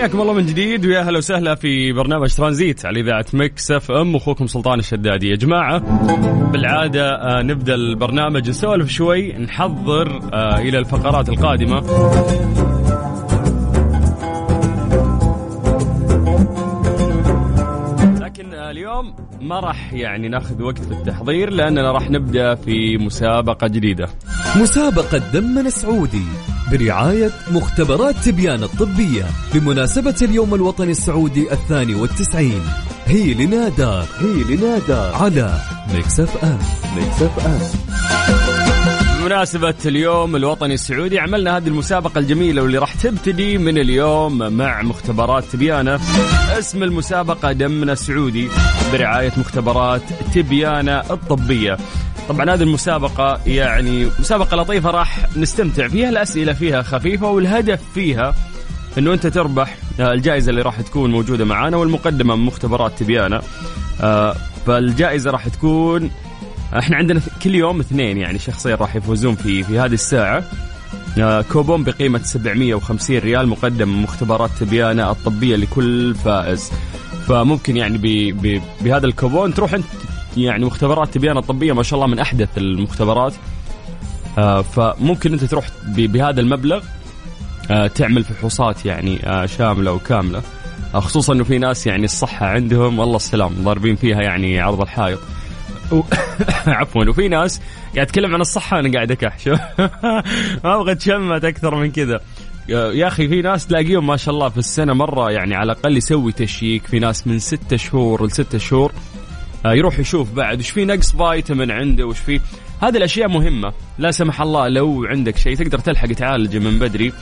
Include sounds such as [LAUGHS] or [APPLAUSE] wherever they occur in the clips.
حياكم الله من جديد ويا أهلا وسهلا في برنامج ترانزيت على إذاعة Mix FM. أخوكم سلطان الشدادي. يا جماعة بالعادة آه نبدأ البرنامج نسولف شوي نحضر آه إلى الفقرات القادمة. لكن آه اليوم ما راح يعني ناخذ وقت في التحضير لأننا راح نبدأ في مسابقة جديدة. مسابقة دمنا سعودي. برعاية مختبرات تبيان الطبية بمناسبة اليوم الوطني السعودي الثاني والتسعين. هي لنا دار هي لنا دار على Mix FM. Mix FM. بمناسبة اليوم الوطني السعودي عملنا هذه المسابقة الجميلة واللي راح تبتدي من اليوم مع مختبرات تبيانة اسم المسابقة دمنا سعودي برعاية مختبرات تبيانة الطبية. طبعا هذه المسابقة يعني مسابقة لطيفة راح نستمتع فيها الأسئلة فيها خفيفة والهدف فيها إنه أنت تربح. الجائزة اللي راح تكون موجودة معانا والمقدمة من مختبرات تبيانة آه، فالجائزة راح تكون إحنا عندنا كل يوم اثنين يعني شخصين راح يفوزون في في هذه الساعة. آه، كوبون بقيمة 750 ريال مقدم من مختبرات تبيانة الطبية لكل فائز. فممكن يعني ب ب بهذا الكوبون تروح انت يعني مختبرات تبيانة الطبية ما شاء الله من أحدث المختبرات. آه، فممكن انت تروح بهذا المبلغ آه، تعمل فحوصات يعني شاملة وكاملة. خصوصا إنه في ناس يعني الصحة عندهم والله السلام ضاربين فيها يعني عرض الحائط. و... [LAUGHS] عفوا. وفي ناس قاعد اتكلم عن الصحة أنا قاعد اكحش ما [LAUGHS] أبغى أتشمت أكثر من كذا. يا أخي في ناس تلاقيهم ما شاء الله في السنة مرة يعني على الأقل يسوي تشيك في ناس من ستة شهور لستة شهور آه، يروح يشوف بعد وش في نقص فيتامين عنده وش في. هذه الأشياء مهمة. لا سمح الله لو عندك شيء تقدر تلحق تعالجه من بدري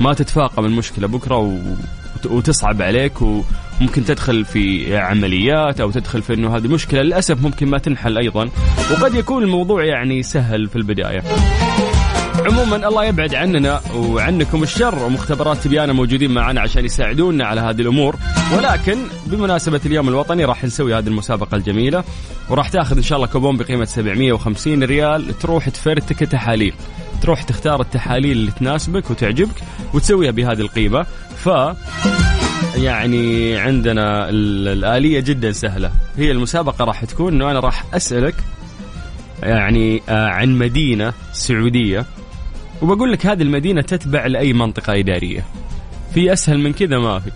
ما تتفاقم المشكلة بكرة و... وت- وتصعب عليك وممكن تدخل في عمليات أو تدخل في إنه هذه مشكلة. للأسف ممكن ما تنحل أيضا. وقد يكون الموضوع يعني سهل في البداية. عموما الله يبعد عننا وعنكم الشر ومختبرات تبيانة موجودين معنا عشان يساعدونا على هذه الأمور. ولكن بمناسبة اليوم الوطني راح نسوي هذه المسابقة الجميلة وراح تأخذ إن شاء الله كوبون بقيمة 750 ريال. تروح تفرتك تحاليل. تروح تختار التحاليل اللي تناسبك وتعجبك وتسويها بهذه القيمة. ف يعني عندنا ال- الآلية جدا سهلة. هي المسابقة راح تكون أنه أنا راح أسألك يعني آه، عن مدينة سعودية وبقول لك هذه المدينة تتبع لأي منطقة إدارية. في أسهل من كذا ما في.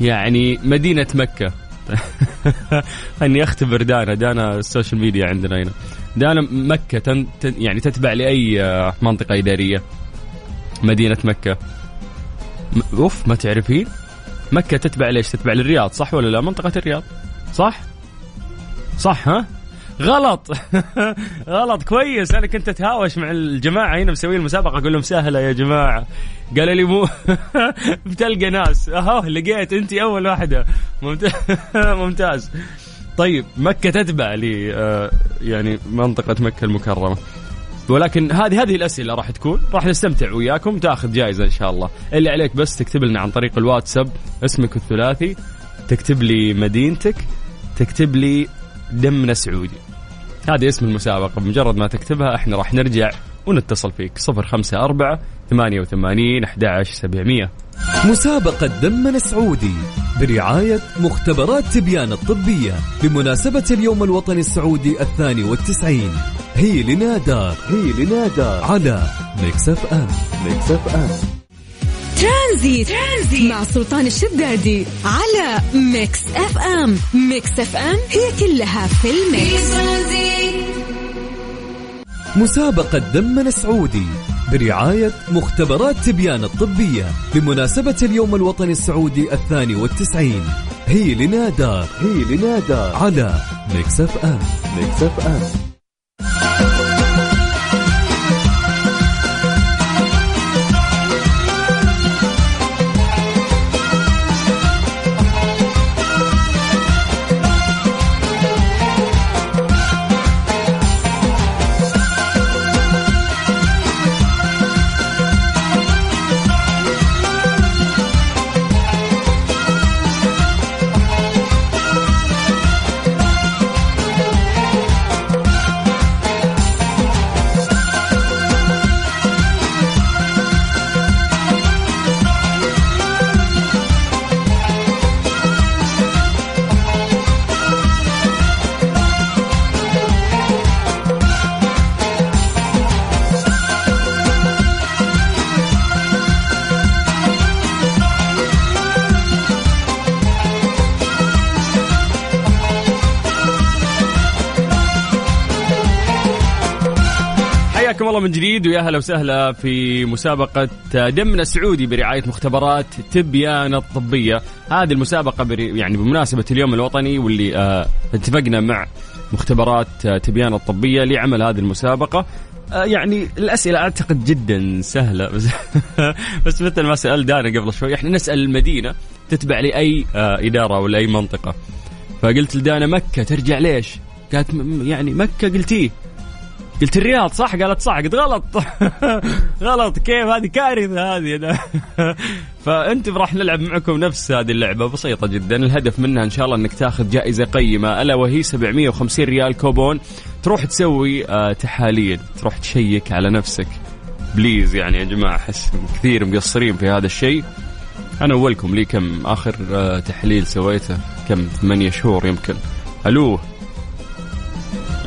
يعني مدينة مكة. [LAUGHS] أني أختبر دانا. دانا السوشيال ميديا عندنا هنا. دانا مكة تن تن يعني تتبع لأي آه، منطقة إدارية. مدينة مكة. م- أوف ما تعرفين؟ مكة تتبع ليش؟ تتبع للرياض صح ولا لا؟ منطقة الرياض. صح؟ صح ها؟ غلط. [LAUGHS] غلط كويس. أنا كنت أتهاوش مع الجماعة. هنا مسوين المسابقة أقول لهم سهلة يا جماعة. قالوا لي مو [LAUGHS] بتلقى ناس. أهو لقيت أنت أول واحدة. ممتاز [LAUGHS] ممتاز. طيب مكة تتبع لي آه، يعني منطقة مكة المكرمة. ولكن هذه هذه الأسئلة راح تكون. راح نستمتع وياكم. تاخذ جائزة إن شاء الله. اللي عليك بس تكتب لنا عن طريق الواتساب اسمك الثلاثي. تكتب لي مدينتك. تكتب لي دمنا سعودي. هذه اسم المسابقة. بمجرد ما تكتبها إحنا راح نرجع ونتصل فيك. 054 88 11 700 مسابقة دمنا سعودي برعاية مختبرات تبيان الطبية بمناسبة اليوم الوطني السعودي الثاني والتسعين. هي لنا دار هي لنا دار على Mix FM Mix FM ترانزيت, ترانزيت مع سلطان الشدادي على Mix FM Mix FM هي كلها في ال Mix. ترانزيت. مسابقة دمنا سعودي برعاية مختبرات تبيان الطبية بمناسبة اليوم الوطني السعودي الثاني والتسعين. هي لنا دار هي لنا دار على Mix FM Mix FM الله من جديد ويا هلا وسهلا في مسابقة دمنا السعودي برعاية مختبرات تبيان الطبية. هذه المسابقة يعني بمناسبة اليوم الوطني واللي آه اتفقنا مع مختبرات آه تبيان الطبية لعمل هذه المسابقة. آه يعني الأسئلة أعتقد جدا سهلة بس, [LAUGHS] بس مثل ما سأل دانا قبل شوي إحنا نسأل المدينة تتبع لأي آه إدارة ولا أي منطقة. فقلت لدانا مكة ترجع ليش؟ قالت يعني مكة قلتيه قلت الرياض صح؟ قالت صح. قلت غلط. [LAUGHS] غلط. كيف؟ هذه كارثة هذه. [LAUGHS] فأنتم راح نلعب معكم نفس هذه اللعبة. بسيطة جدا. الهدف منها إن شاء الله إنك تاخذ جائزة قيمة. ألا وهي 750 ريال كوبون. تروح تسوي آه، تحاليل. تروح تشيك على نفسك. please يعني يا جماعة أحس كثير مقصرين في هذا الشيء. أنا أولكم لي كم آخر آه، تحليل سويته؟ كم؟ ثمانية شهور يمكن. ألو؟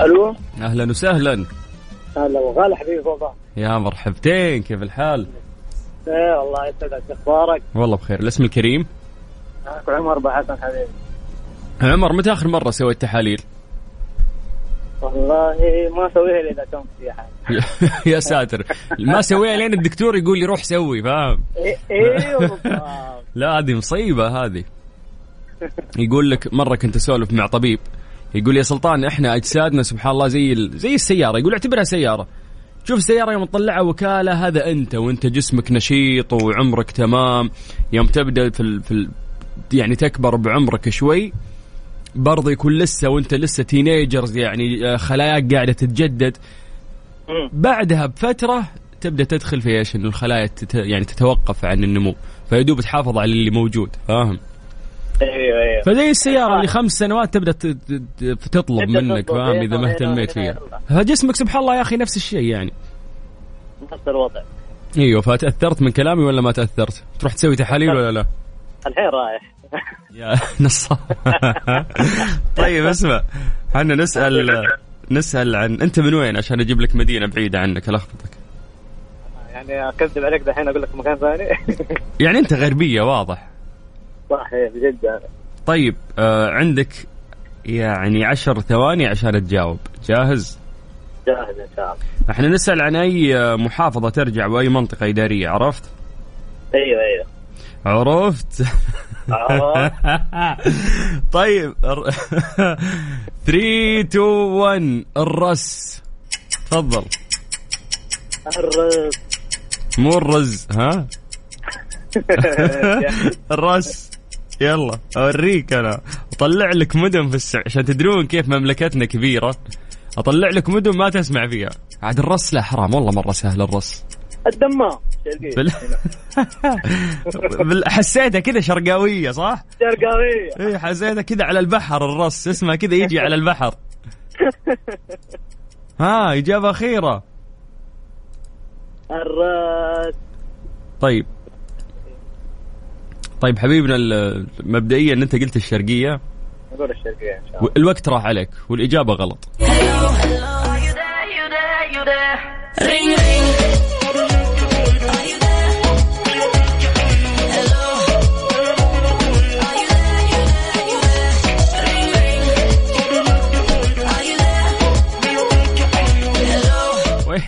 ألو؟ أهلا وسهلا. هلا وغالي حبيبي فوضى يا مرحبتين كيف الحال؟ إيه والله يسعدك. أخبارك؟ والله بخير. الاسم الكريم؟ معك عمر أبو حسن حبيبي. عمر متى آخر مرة سويت تحاليل؟ والله ما أسويها إلا إذا كنت في حاجة [LAUGHS] يا ساتر. ما سويها لين الدكتور يقول لي روح سوي فاهم؟ بالضبط. [LAUGHS] لا هذه مصيبة هذه. يقول لك مرة كنت أسولف مع طبيب. يقول يا سلطان إحنا أجسادنا سبحان الله زي ال... زي السيارة يقول اعتبرها سيارة شوف السيارة يوم تطلعها وكالة هذا أنت وأنت جسمك نشيط وعمرك تمام يوم تبدأ في ال... في ال... يعني تكبر بعمرك شوي برضه يكون لسه وأنت لسه تينيجرز يعني آه، خلاياك قاعدة تتجدد. بعدها بفترة تبدأ تدخل في إيش؟ انه الخلايا تت... يعني تتوقف عن النمو فيدوب تحافظ على اللي موجود فاهم؟ أيوه أيوه فزي السيارة اللي خمس سنوات تبدأ تطلب منك فاهم؟ إيه، إذا ما اهتميت إيه، فيها. فجسمك سبحان الله يا أخي نفس الشيء يعني. نفس الوضع. أيوه فتاثرت من كلامي ولا ما تأثرت؟ تروح تسوي تحاليل ولا لا؟ الحين رايح. يا [LAUGHS] نصاب [LAUGHS] طيب اسمع. إحنا نسال نسأل عن أنت من وين؟ عشان أجيب لك مدينة بعيدة عنك ألخبطك. يعني أكذب عليك دحين أقول لك مكان ثاني؟ يعني أنت غربية واضح. صح بجد يعني. طيب آه عندك يعني عشر ثواني عشان تجاوب. جاهز؟ جاهز إن شاء الله. إحنا نسأل عن أي محافظة ترجع وأي منطقة إدارية عرفت؟ أيوه أيوه. عرفت؟ عرفت. [LAUGHS] طيب 3 2 1 الرس تفضل. الرز. مو الرز ها؟ [LAUGHS] [LAUGHS] الرس يلا أوريك أنا. أطلع لك مدن في السع عشان تدرون كيف مملكتنا كبيرة. أطلع لك مدن ما تسمع فيها. عاد الرس لا حرام والله مرة سهل الرس الدمام. بال... بال... حسيتها كذا شرقاوية صح؟ شرقاوية. إيه حسيتها كذا على البحر الرس اسمها كذا يجي على البحر. [LAUGHS] ها إجابة أخيرة. الراس طيب. طيب حبيبنا ال- مبدئيا أنت قلت الشرقية. نقول الشرقية إن شاء الله. الوقت راح عليك والإجابة غلط.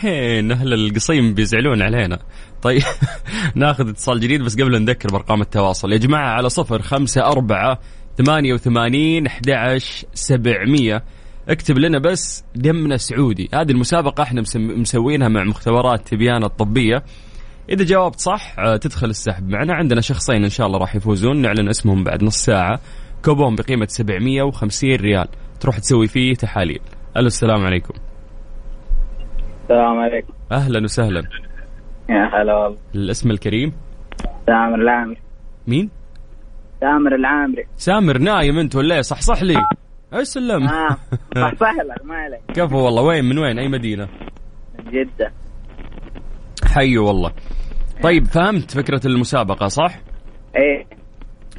وين أهل القصيم بيزعلون علينا. طيب [LAUGHS] ناخذ اتصال جديد بس قبل نذكر بأرقام التواصل. يا جماعة على صفر خمسة أربعة ثمانية وثمانين أحد سبعمية. اكتب لنا بس دمنا سعودي. هذه المسابقة إحنا مسوينها مع مختبرات تبيان الطبية. إذا جاوبت صح آه، تدخل السحب معنا. عندنا شخصين إن شاء الله راح يفوزون. نعلن اسمهم بعد نص ساعة. كوبون بقيمة 750 ريال. تروح تسوي فيه تحاليل. ألو السلام عليكم. السلام عليكم. أهلا وسهلا. يا هلا والله. الاسم الكريم؟ سامر العامري. مين؟ سامر العامري. سامر نايم أنت ولا إيه؟ صحصح لي. إيش سلم. آه صح صح لك ما عليك. [LAUGHS] كفو والله. وين؟ من وين؟ أي مدينة؟ من جدة. حيو والله. طيب فهمت فكرة المسابقة صح؟ إيه.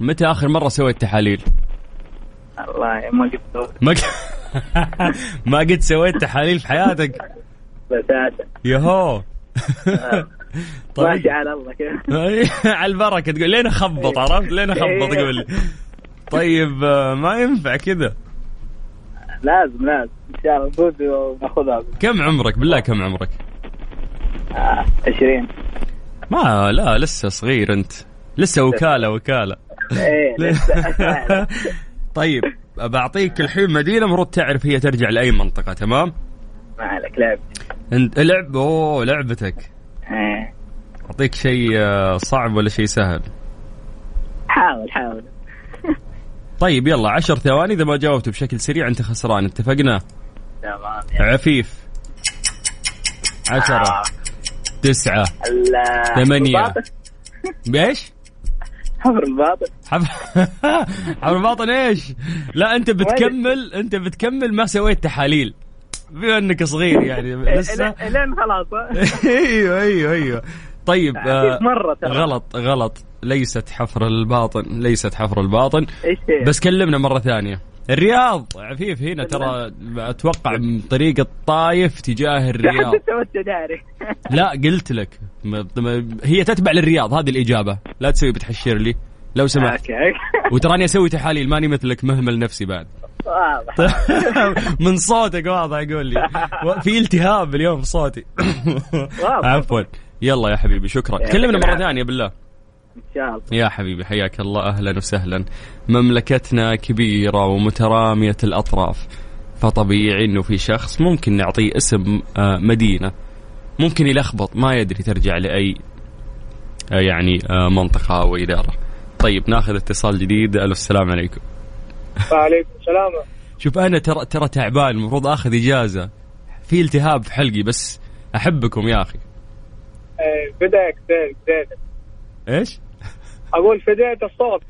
متى آخر مرة سويت تحاليل؟ والله ما قلت. ما ق... [LAUGHS] ما قد سويت تحاليل في حياتك. بساتة يهو. [LAUGHS] طيب. ماشي على الله كذا [LAUGHS] على البركة تقول لين أخبط عرفت؟ لين أخبط قول لي. طيب آه، ما ينفع كذا. لازم لازم. إن شاء الله نفوز وناخذها. كم عمرك؟ بالله كم عمرك؟ آه، 20 ما لا لسه صغير أنت. لسه وكالة وكالة. إيه [LAUGHS] لسه طيب بعطيك الحين مدينة المفروض تعرف هي ترجع لأي منطقة تمام؟ ما عليك لعب انت لعب أوه لعبتك. إيه. أعطيك شيء آه، صعب ولا شيء سهل؟ حاول حاول. طيب يلا عشر ثواني. إذا ما جاوبت بشكل سريع أنت خسران. اتفقنا؟ تمام. عفيف. عشرة. تسعة. ال- ثمانية. بإيش؟ حفر الباطن. حب [LAUGHS] الباطن إيش؟ لا أنت بتكمل أنت بتكمل ما سويت تحاليل. بما إنك صغير يعني [LAUGHS] لسه؟ إلين- إلين خلاص [LAUGHS] أيوه أيوه أيوه. طيب [LAUGHS] آه، مرة. غلط غلط. ليست حفر الباطن ليست حفر الباطن؟ بس كلمنا مرة ثانية. الرياض عفيف هنا ترى أتوقع من طريق الطايف تجاه الرياض. لا قلت لك. هي تتبع للرياض هذه الإجابة. لا تسوي بتحشر لي لو سمحت. وتراني أسوي تحاليل ماني مثلك مهمل نفسي بعد. واضح. [LAUGHS] من صوتك واضح يقول لي. [LAUGHS] في التهاب اليوم في صوتي. عفوا. يلا يا حبيبي شكرا. كلمنا مرة ثانية بالله. إن شاء الله. يا حبيبي حياك الله. أهلا وسهلا. مملكتنا كبيرة ومترامية الأطراف. فطبيعي إنه في شخص ممكن نعطيه اسم آه، مدينة. ممكن يلخبط ما يدري ترجع لأي آه، يعني آه، منطقة أو إدارة. طيب ناخذ اتصال جديد. ألو السلام عليكم. وعليكم السلام. شوف أنا ترى ترى تعبان المفروض آخذ إجازة. في التهاب في حلقي بس أحبكم يا أخي. بداية بداية إيش؟ أقول فديت الصوت.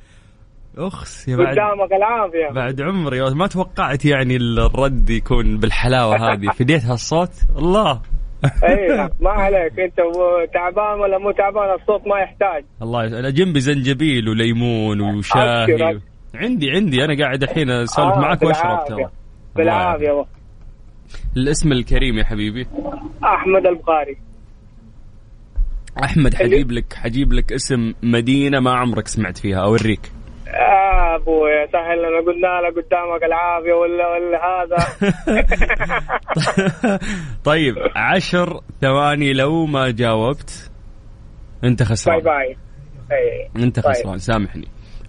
أخس يا بعد. قدامك العافية. بعد عمري ما توقعت يعني الرد يكون بالحلاوة هذه. [LAUGHS] فديت هالصوت؟ الله. اي [LAUGHS] ما عليك. أنت تعبان ولا مو تعبان؟ الصوت ما يحتاج. الله أنا جنبي زنجبيل وليمون وشاهي. عندي عندي. أنا قاعد الحين أسولف آه، معك وأشرب. ترى. يعافيك. الاسم الكريم يا حبيبي. أحمد البخاري. أحمد حجيب لك حجيب لك اسم مدينة ما عمرك سمعت فيها. أوريك. آه ابويا سهل. لنا قلنا له قدامك العافية ولا ولا هذا. [LAUGHS] طيب عشر ثواني لو ما جاوبت. أنت bye خسران. bye اي أنت طيب. خسران. سامحني.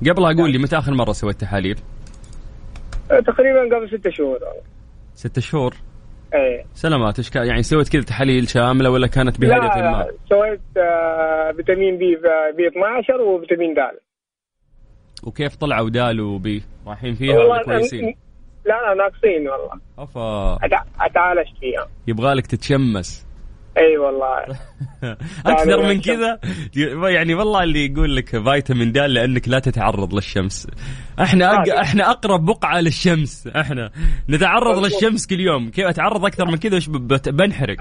قبل أقول لي متى آخر مرة سويت تحاليل؟ تقريبا قبل ست شهور. ست شهور؟ اي سلامات إيش يعني سويت كذا تحاليل شاملة ولا كانت بهدف لا ما؟ لا سويت آه فيتامين B B 12 وفيتامين د. وكيف طلعوا دال و B؟ رايحين فيها ولا كويسين؟ لا لا ناقصين والله. أفا. أتع- اتعالجت فيها. يبغالك تتشمس. إي والله. [LAUGHS] [LAUGHS] أكثر من الشمس. كذا؟ يعني والله اللي يقول لك فيتامين د لأنك لا تتعرض للشمس. إحنا أق... إحنا أقرب بقعة للشمس. إحنا نتعرض للشمس كل يوم. كيف أتعرض أكثر من كذا؟ وش ب- بت- بنحرق.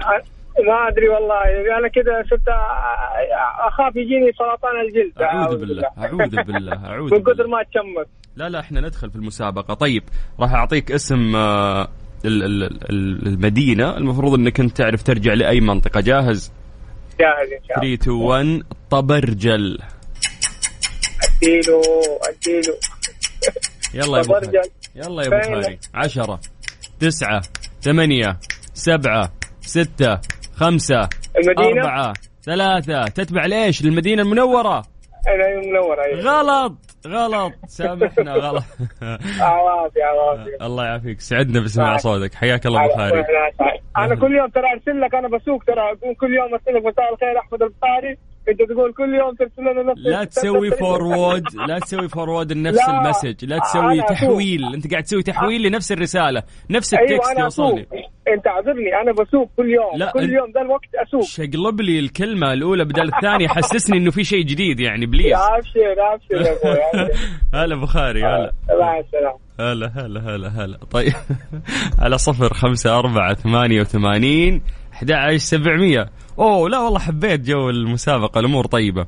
ما أدري والله. أنا كذا صرت أخاف يجيني سرطان الجلد. أعوذ بالله. أعوذ بالله. [LAUGHS] أعوذ من كثر. ما اتشمس لا لا إحنا ندخل في المسابقة. طيب راح أعطيك اسم آه، ال- ال- ال- المدينة المفروض إنك أنت تعرف ترجع لأي منطقة. جاهز؟ جاهز إن شاء الله. 3 2 1 طبرجل اديله اديله يلا يا أبو. خالد. يلا يا أبو؟ خالد. عشرة تسعة ثمانية سبعة ستة خمسة المدينة؟ أربعة ثلاثة. تتبع ليش؟ للمدينة المنورة. أنا منورة أيوة. غلط غلط. سامحنا غلط. [LAUGHS] عوافي عوافي الله يعافيك. سعدنا بسماع معك. صوتك. حياك الله أبو خالد. أنا كل يوم ترى أرسل لك أنا بسوق ترى. أقول كل يوم أرسل لك مساء الخير أحمد البخاري. انت تقول كل يوم ترسل لنا نفس لا تسوي forward لا تسوي forward لنفس. ال message لا تسوي أسوق. تحويل. أنت قاعد تسوي تحويل لنفس الرسالة نفس أيوه ال text أنا أسوق. يوصلني أنت اعذرني أنا بسوق كل يوم. لا، كل يوم ذا الوقت أسوق. شقلب لي الكلمة الأولى بدل الثانية حسسني إنه في شيء جديد يعني please. أبشر أبشر. [LAUGHS] هلا بخاري هلا. مع السلامه هلا هلا هلا هلا. طيب [LAUGHS] على صفر خمسة أربعة ثمانية وثمانين أحد عشر سبعمية. أوه لا والله حبيت جو المسابقة الأمور طيبة.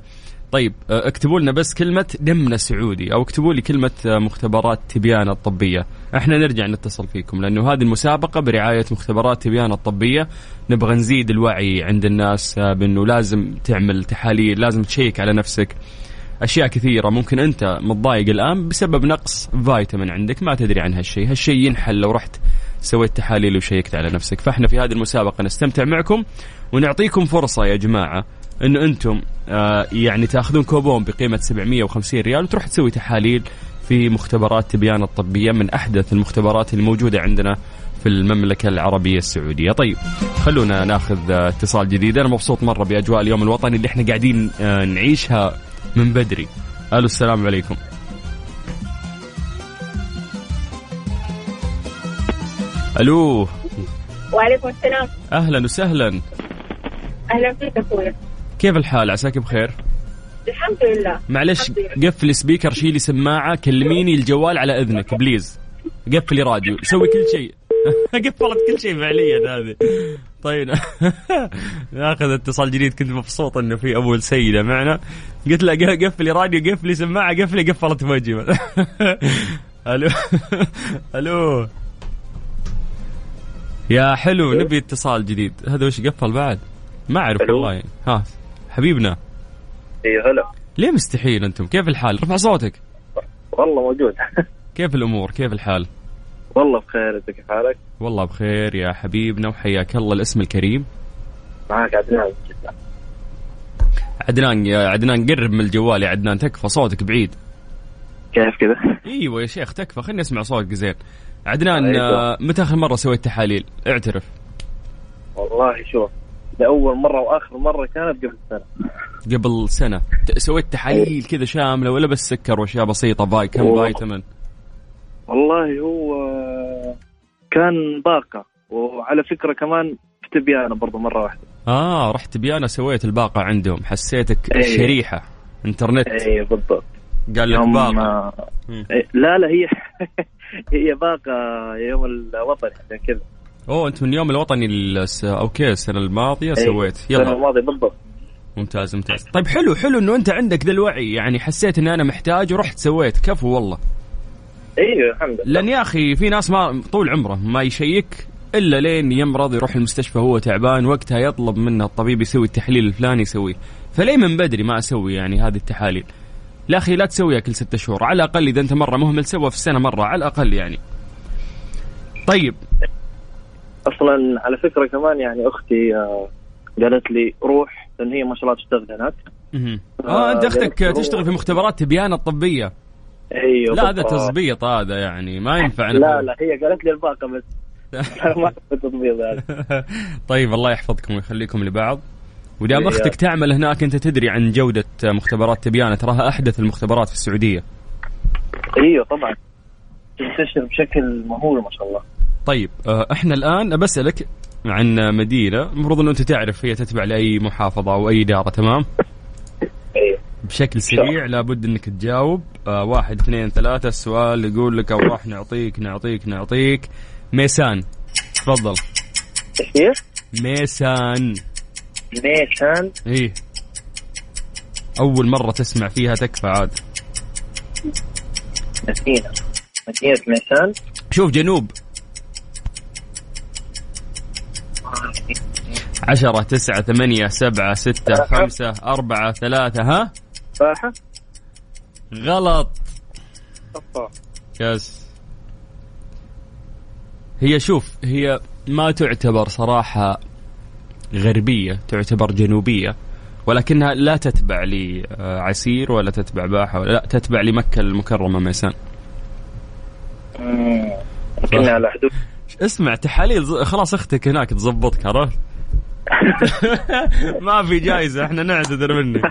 طيب آه، اكتبوا لنا بس كلمة دمنا سعودي أو اكتبوا لي كلمة آه، مختبرات تبيان الطبية. إحنا نرجع نتصل فيكم لأنه هذه المسابقة برعاية مختبرات تبيان الطبية. نبغى نزيد الوعي عند الناس آه، بأنه لازم تعمل تحاليل لازم تشيك على نفسك. أشياء كثيرة ممكن أنت متضايق الآن بسبب نقص فيتامين عندك ما تدري عن هالشيء. هالشيء ينحل لو رحت سويت تحاليل وشيكت على نفسك. فاحنا في هذه المسابقة نستمتع معكم ونعطيكم فرصة يا جماعة انه أنتم آه يعني تأخذون كوبون بقيمة 750 ريال وتروح تسوي تحاليل في مختبرات تبيان الطبية من أحدث المختبرات الموجودة عندنا في المملكة العربية السعودية. طيب خلونا ناخذ آه، اتصال جديد. أنا مبسوط مرة بأجواء اليوم الوطني اللي إحنا قاعدين آه، نعيشها من بدري. ألو السلام عليكم. ألو. وعليكم السلام. أهلا وسهلا. أهلا فيك أخوي. كيف الحال؟ عساك بخير؟ الحمد لله. معلش خطير. قفل speaker شيلي سماعة كلميني الجوال على إذنك please. قفلي راديو سوي كل شيء. [LAUGHS] قفلت كل شيء فعليا هذه. طيب. [LAUGHS] ناخذ اتصال جديد كنت مبسوط إنه في اول سيده معنا. قلت له قفلي راديو قفلي سماعة قفلي قفلت في وجهي. [LAUGHS] ألو. ألو. يا حلو نبي اتصال جديد. هذا وش قفل بعد؟ ما أعرف. والله. ها حبيبنا. اي هلا. ليه مستحيل أنتم؟ كيف الحال؟ رفع صوتك. والله موجود. [LAUGHS] كيف الأمور؟ كيف الحال؟ والله بخير. أنت كيف حالك؟ والله بخير يا حبيبنا وحياك الله الاسم الكريم. معك عدنان. عدنان يا عدنان قرب من الجوال يا عدنان تكفى صوتك بعيد. كيف كذا؟ إيوه يا شيخ تكفى. خليني أسمع صوتك زين. عدنان. آه، متى آخر مرة سويت تحاليل؟ اعترف. والله شوف لأول مرة وآخر مرة كانت قبل سنة. قبل سنة. سويت تحاليل كذا شاملة ولا بس سكر وأشياء بسيطة باي كم. فيتامين؟ والله هو كان باقة وعلى فكرة كمان في تبيانة برضو مرة واحدة. آه رحت تبيانة سويت الباقة عندهم. حسيتك أيوة. شريحة. إنترنت. اي بالضبط. قال لك يوم باقة. آه،. إيه، لا لا هي [LAUGHS] هي باقة يوم الوطني عشان كذا. أوه أنت من اليوم الوطني الس... okay السنة الماضية إيه، سويت. يلا. الماضية بالضبط. ممتاز ممتاز. طيب حلو حلو إنه أنت عندك ذا الوعي. يعني حسيت إن أنا محتاج ورحت سويت. كفو والله. أيوه الحمد لله. لأن يا أخي في ناس ما طول عمره ما يشيك إلا لين يمرض يروح المستشفى هو تعبان وقتها يطلب منه الطبيب يسوي التحليل الفلاني يسويه. فليه من بدري ما أسوي يعني هذه التحاليل؟ لا أخي لا تسويها كل ستة شهور. على الأقل إذا أنت مرة مهمل سوى في السنة مرة على الأقل يعني. طيب. أصلا على فكرة كمان يعني أختي آه، قالت لي روح لأن هي ما شاء الله تشتغل هناك. مهم. آه أنت أختك تشتغل في مختبرات تبيان الطبيه أيوه لا هذا. تظبيط هذا يعني ما [LAUGHS] ينفع لا لا هي قالت لي الباقة بس. [LAUGHS] [LAUGHS] ما هذا. طيب الله يحفظكم ويخليكم لبعض. ودام إيه. أختك تعمل هناك أنت تدري عن جودة مختبرات تبيانة تراها أحدث المختبرات في السعودية. أيوه طبعا. تنتشر بشكل مهول ما شاء الله. طيب آه، إحنا الآن بسالك عن مدينة. المفروض إنه أنت تعرف هي تتبع لأي محافظة أو أي إدارة تمام؟ أيوه بشكل سريع لابد إنك تجاوب. آه واحد اثنين ثلاثة السؤال يقول لك أو راح نعطيك نعطيك نعطيك. ميسان تفضل. إيش؟ ميسان. نيشان إيه أول مرة تسمع فيها تكفى عاد. مدينة. مدينة نيشان شوف جنوب. عشرة تسعة ثمانية سبعة ستة خمسة أربعة ثلاثة ها؟ فاحة غلط. أفا. يس. هي شوف هي ما تعتبر صراحة غربية تعتبر جنوبية ولكنها لا تتبع لعسير ولا تتبع باحة ولا لا تتبع لمكة المكرمة ميسان. على حدود اسمع تحاليل خلاص أختك هناك تزبطك عرفت؟ [LAUGHS] ما في جايزة إحنا نعتذر منك.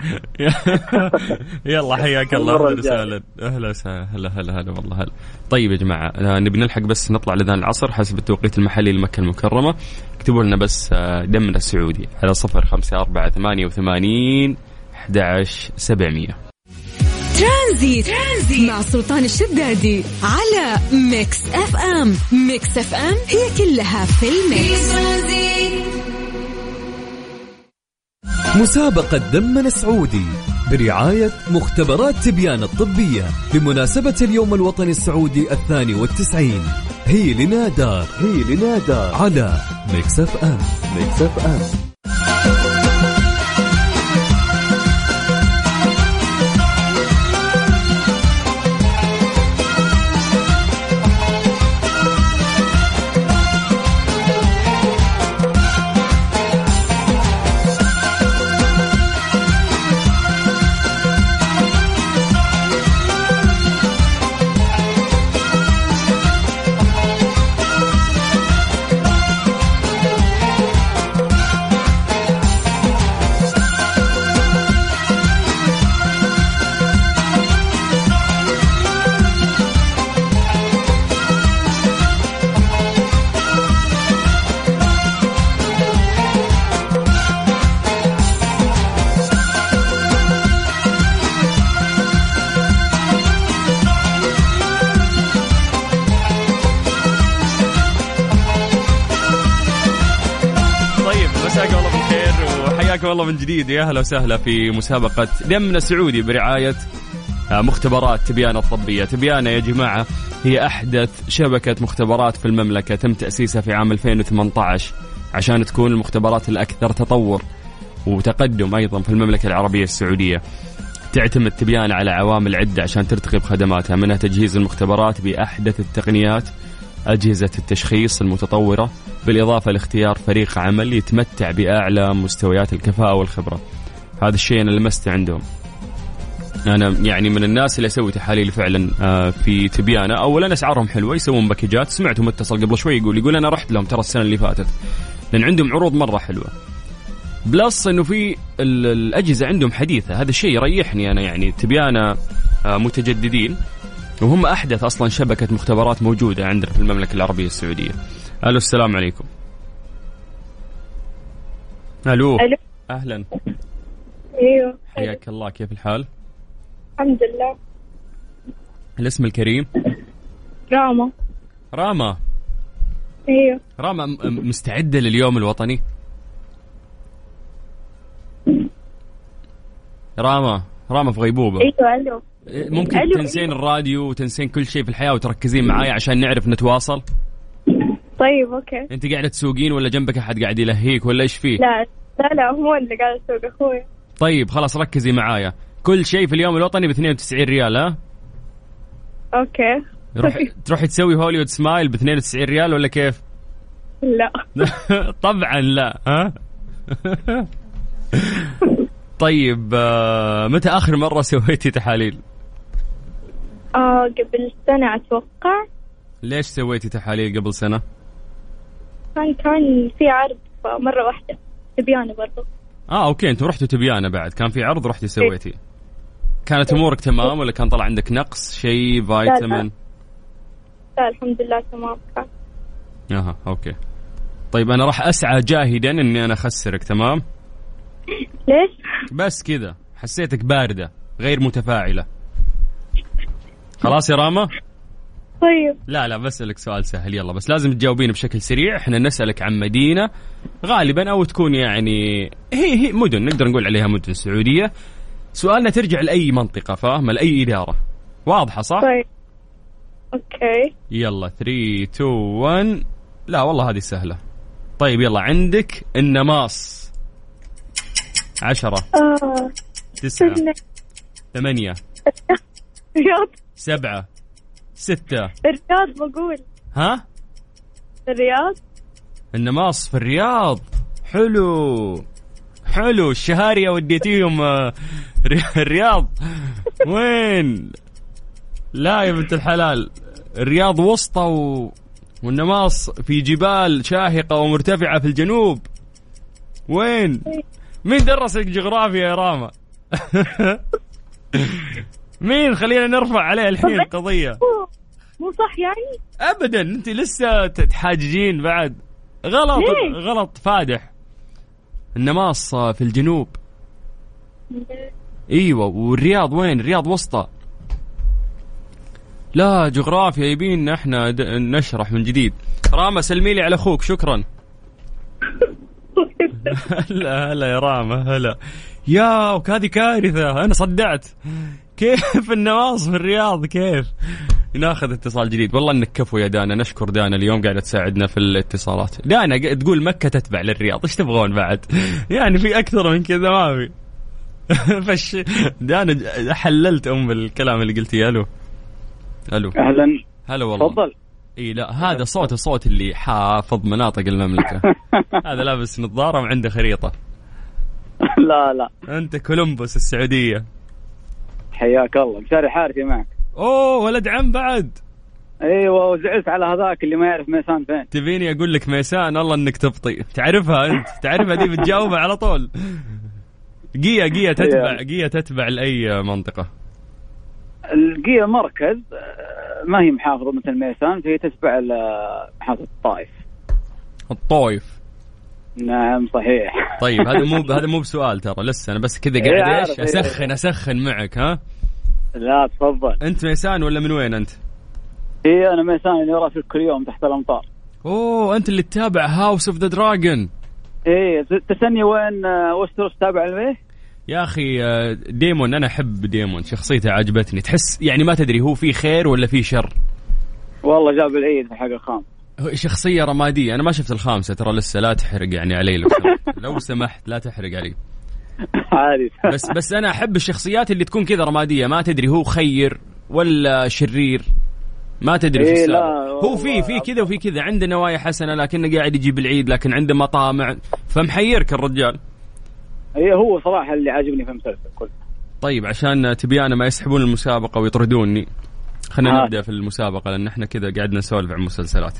[LAUGHS] يلا حياك الله أهلا. وسهلا أهلا وسهلا هلا هلا هلا والله هلا. طيب يا جماعة آه، نبي نلحق بس نطلع لذان العصر حسب التوقيت المحلي لمكة المكرمة. اكتبوا لنا بس آه، دمنا السعودي على صفر خمسة أربعة ثمانية وثمانين أحد عشر سبعمية. ترانزيت. ترانزيت مع سلطان الشدادي على Mix FM. Mix FM هي كلها في ال mix. مسابقة دمنا سعودي برعاية مختبرات تبيان الطبية بمناسبة اليوم الوطني السعودي الثاني والتسعين. هي لنا دار هي لنا دار على Mix FM. Mix الله من جديد. يا أهلا وسهلا في مسابقة دمنا السعودي برعاية آه، مختبرات تبيانة الطبية. تبيانة يا جماعة هي أحدث شبكة مختبرات في المملكة. تم تأسيسها في عام 2018 عشان تكون المختبرات الأكثر تطور وتقدم أيضا في المملكة العربية السعودية. تعتمد تبيانة على عوامل عدة عشان ترتقي بخدماتها منها تجهيز المختبرات بأحدث التقنيات أجهزة التشخيص المتطورة بالإضافة لاختيار فريق عمل يتمتع بأعلى مستويات الكفاءة والخبرة. هذا الشيء أنا لمسته عندهم. أنا يعني من الناس اللي أسوي تحاليل فعلا آه، في تبيانة أولا أسعارهم حلوة يسوون باكجات. سمعته متصل قبل شوي يقول يقول أنا رحت لهم ترى السنة اللي فاتت لأن عندهم عروض مرة حلوة. بلس إنه في ال- الأجهزة عندهم حديثة. هذا الشيء يريحني أنا يعني تبيانه آه، متجددين. وهم أحدث أصلا شبكة مختبرات موجودة عندنا في المملكة العربية السعودية. ألو السلام عليكم. ألو. ألو. أهلا. أيوه. حياك الله كيف الحال؟ الحمد لله. الاسم الكريم؟ راما. راما. أيوه. راما مستعدة لليوم الوطني؟ راما راما في غيبوبة. أيوه ألو. ممكن ألو، تنسين أيوة. الراديو وتنسين كل شيء في الحياة وتركزين معاي عشان نعرف نتواصل. طيب okay. أنت قاعدة تسوقين ولا جنبك أحد قاعد يلهيك ولا إيش فيه؟ لا لا لا هو اللي قاعد يسوق أخوي. طيب خلاص ركزي معايا. كل شيء في اليوم الوطني ب 92 ريال ها؟ أوكي. روح [LAUGHS] تروحي تسوي Hollywood smile ب 92 ريال ولا كيف؟ لا. [LAUGHS] طبعا لا ها؟ [LAUGHS] طيب آه، متى آخر مرة سويتي تحاليل؟ آه قبل سنة أتوقع. ليش سويتي تحاليل قبل سنة؟ كان كان في عرض مرة واحدة. تبيانة برضو. آه okay أنتم رحتوا تبيانة بعد. كان في عرض رحتي سويتي. كانت أمورك تمام ولا كان طلع عندك نقص شيء فيتامين؟ لا الحمد لله تمام. كان أها okay. طيب أنا راح أسعى جاهدا إني أنا أخسرك تمام؟ ليش؟ بس كذا. حسيتك باردة غير متفاعلة. خلاص يا راما؟ طيب. لا لا بسألك سؤال سهل. يلا بس لازم تجاوبين بشكل سريع. إحنا نسألك عن مدينة غالبا أو تكون يعني هي هي مدن نقدر نقول عليها مدن سعودية. سؤالنا ترجع لأي منطقة فاهمة لأي إدارة. واضحة صح؟ طيب. أوكي. يلا 3 2 1 لا والله هذه سهلة. طيب يلا عندك النماص. عشرة. آه. تسعة. ثمانية. رياض. سبعة. ستة. الرياض بقول. ها؟ الرياض. النماص في الرياض. حلو. حلو. الشهارية وديتيهم ري- [LAUGHS] الرياض. وين؟ لا يا بنت الحلال. الرياض وسطى و... والنماص في جبال شاهقة ومرتفعة في الجنوب. وين؟ مين درسك جغرافيا يا راما؟ [LAUGHS] مين؟ خلينا نرفع عليه الحين القضية مو- صح يعني؟ ابدا أنت لسه تحاججين بعد. غلط ليه؟ غلط فادح. النماص في الجنوب. إيوه والرياض وين؟ الرياض وسطى. لا جغرافيا يبينا إحنا نشرح من جديد. راما سلمي لي على أخوك شكرا. [LAUGHS] هلا هلا يا راما هلا. يا وهذه كارثة. أنا صدعت. كيف النواص في الرياض؟ كيف؟ ناخذ اتصال جديد. والله إنك كفو يا دانا. نشكر دانا اليوم قاعدة تساعدنا في الاتصالات. دانا تقول مكة تتبع للرياض. إيش تبغون بعد؟ يعني في أكثر من كذا ما في. [LAUGHS] فش دانا حللت أم الكلام اللي قلتيه ألو. ألو. أهلا. هلا والله. تفضل. إي لا هذا صوت الصوت اللي حافظ مناطق المملكة. [LAUGHS] هذا لابس نظارة وعنده خريطة. لا لا. أنت كولومبوس السعودية. حياك الله. مشاري حارثي معك. أوه ولد عم بعد. إيوه وزعلت على هذاك اللي ما يعرف ميسان فين. تبيني أقول لك ميسان الله إنك تبطي. تعرفها أنت؟ تعرفها دي بتجاوبها على طول. قيا قيا تتبع قيا تتبع لأي منطقة. القية مركز ما هي محافظة مثل ميسان فهي تتبع محافظة الطائف. الطويف نعم صحيح. طيب هذا مو [LAUGHS] هذا مو بسؤال ترى لسه أنا بس كذا إيه، قاعد عارف، إيش إيه. أسخن أسخن معك ها؟ لا تفضل. أنت ميسان ولا من وين أنت؟ هي أنا ميسان اللي في كل يوم تحت الأمطار. أوه أنت اللي تتابع House of the Dragon إيه تسني وين آه، وستروس تابع لميه؟ يا أخي آه، ديمون أنا أحب ديمون شخصيته عجبتني. تحس يعني ما تدري هو في خير ولا في شر. والله جاب العيد في الحلقة الخامسة شخصية رمادية. أنا ما شفت الخامسة ترى لسه لا تحرق يعني علي لو [LAUGHS] لو سمحت لا تحرق علي. [LAUGHS] بس بس أنا أحب الشخصيات اللي تكون كذا رمادية. ما تدري هو خير ولا شرير. ما تدري في إيه، السالفة. لا، هو في في كذا وفي كذا. عنده نوايا حسنة لكنه قاعد يجيب العيد لكن عنده مطامع. فمحيرك الرجال. هي هو صراحة اللي عاجبني في المسلسل كله. طيب عشان تبيانا ما يسحبون المسابقة ويطردوني خلينا آه. نبدأ في المسابقة لأن إحنا كذا قاعدنا نسولف عن مسلسلات.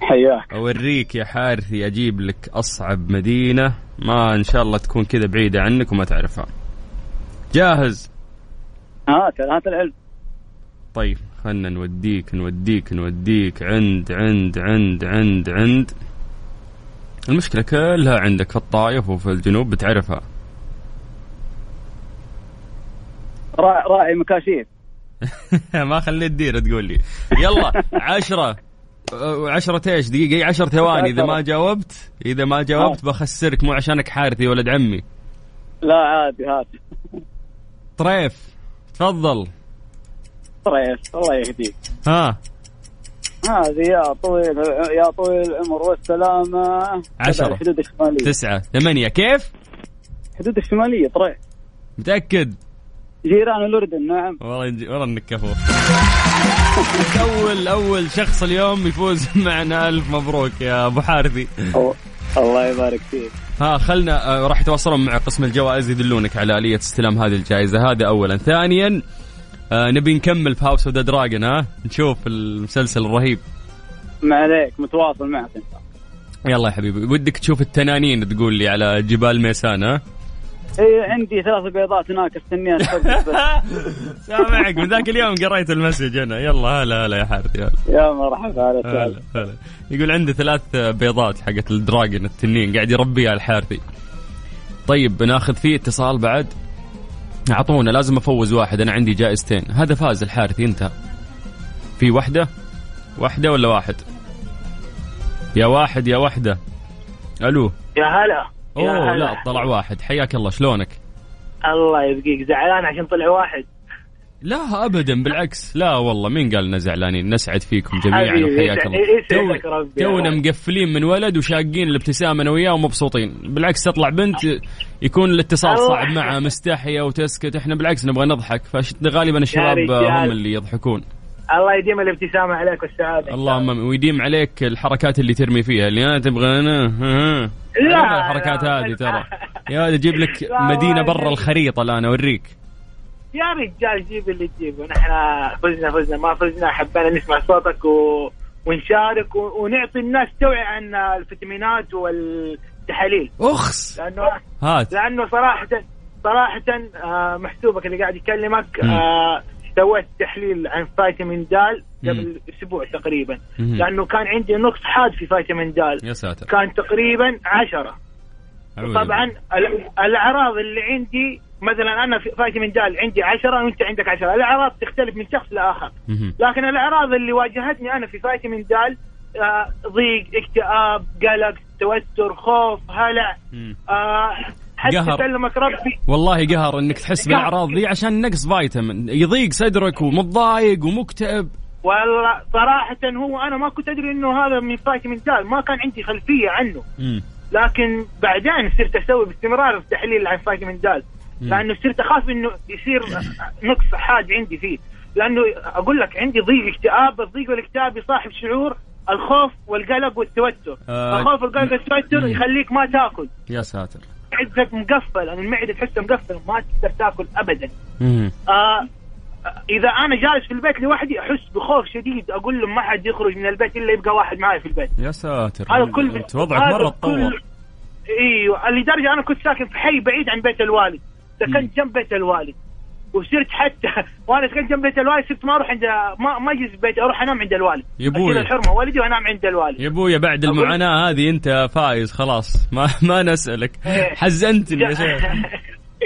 حياك. أوريك يا حارثي أجيب لك أصعب مدينة ما إن شاء الله تكون كذا بعيدة عنك وما تعرفها. جاهز؟ هات هات العلم. طيب خلنا نوديك نوديك نوديك. عند عند عند عند عند. المشكلة كلها عندك في الطايف وفي الجنوب بتعرفها. راعي, راعي مكاشيف. [LAUGHS] ما خليت ديرة تقول لي. يلا عشرة. أه، عشرة إيش؟ دقيقة إي عشر ثواني. إذا ما جاوبت إذا ما جاوبت بخسرك مو عشانك حارثي ولد عمي. لا عادي هات طريف. تفضل. طيب الله يهديك. ها. هذه يا طويل يا طويل العمر والسلامة. عشرة. الحدود الشمالية تسعة. ثمانية. كيف؟ الحدود الشمالية طريق متأكد؟ جيران الأردن نعم. والله والله انك كفو اول أول شخص اليوم يفوز [LAUGHS] معنا ألف مبروك يا أبو حارثي. الله- يبارك فيك. ها خلنا آه، راح يتواصلون مع قسم الجوائز يدلونك على آلية استلام هذه الجائزة. هذا اولا. ثانيا آه نبي نكمل في House of the Dragon ها؟ نشوف المسلسل الرهيب. ما عليك متواصل معك أنت. يلا يا حبيبي. ودك تشوف التنانين تقول لي على جبال ميسان ها؟ اي عندي ثلاث بيضات هناك استنيها. [LAUGHS] سامعك من ذاك اليوم قريت ال message أنا. يلا هلا هلا يا حارثي هلا يا مرحبا هلا هلا يقول عنده ثلاث بيضات حقت ال dragon التنين قاعد يربيها الحارثي. طيب بناخذ فيه اتصال بعد. اعطونا لازم أفوز واحد أنا عندي جائزتين. هذا فاز الحارثي انت. في واحدة واحدة ولا واحد؟ يا واحد يا واحدة ألو. يا هلا. أوه. لا طلع واحد. حياك الله شلونك؟ الله يبقيك زعلان عشان طلع واحد. لا ابدا بالعكس. لا والله مين قال لنا زعلانين؟ نسعد فيكم جميعا وحياك الله. تونا مقفلين من ولد وشاقين الابتسامة أنا وياه ومبسوطين. بالعكس تطلع بنت يكون الاتصال. صعب معها مستحية وتسكت. إحنا بالعكس نبغى نضحك. فغالبا الشباب. هم اللي يضحكون. الله يديم الابتسامة عليك والسعادة. اللهم ويديم عليك الحركات اللي ترمي فيها. اللي أنا تبغى أنا ها ها. لا، الحركات. هذه ترى. يا ولد أجيب لك [LAUGHS] مدينة. برا الخريطة الآن أوريك. يا رجال جيب اللي تجيبه. نحن فزنا فزنا. ما فزنا حبينا نسمع صوتك و... ونشارك و... ونعطي الناس توعية عن الفيتامينات والتحاليل. أخس. لأنه هات. لأنه صراحة صراحة آه، محسوبك اللي قاعد يكلمك سويت تحليل عن فيتامين د قبل مم. أسبوع تقريبا مم. لأنه كان عندي نقص حاد في فيتامين د يا ساتر كان تقريبا عشرة طبعا ال- الأعراض اللي عندي مثلا أنا في فيتامين د عندي 10 وأنت عندك 10 الأعراض تختلف من شخص لآخر مهم. لكن الأعراض اللي واجهتني أنا في فيتامين د آه، ضيق اكتئاب قلق توتر خوف هلع مم. آه، حتى قهر. سلمك ربي. والله قهر إنك تحس بالأعراض ذي عشان نقص فيتامين. يضيق صدرك ومتضايق ومكتئب. والله صراحة هو أنا ما كنت أدري إنه هذا من فيتامين د ما كان عندي خلفية عنه. مم. لكن بعدين صرت أسوي باستمرار تحليل عن فيتامين د. لأنه صرت أخاف إنه يصير نقص حاد عندي فيه. لأنه أقول لك عندي ضيق اكتئاب الضيق والاكتئاب يصاحب شعور الخوف والقلق والتوتر. آه، الخوف والقلق والتوتر. يخليك ما تاكل. يا ساتر. معدتك مقفل يعني المعدة تحسها مقفل ما تقدر تاكل ابدا. آه إذا أنا جالس في البيت لوحدي أحس بخوف شديد أقول لهم ما حد يخرج من البيت إلا يبقى واحد معي في البيت. يا ساتر هذا كل أنت وضعك مرة تطور إيوه لدرجة أنا كنت ساكن في حي بعيد عن بيت الوالد. سكنت جنب بيت الوالد. وصرت حتى وأنا سكنت جنب بيت الوالد صرت ما أروح عند ما ما اجلس في بيتي أروح أنام عند الوالد يا. أشيل الحرمة والدي وأنام عند الوالد يا ابويا بعد المعاناة هذه أنت فايز خلاص ما ما نسألك إيه. حزنتني يا [LAUGHS] شيخ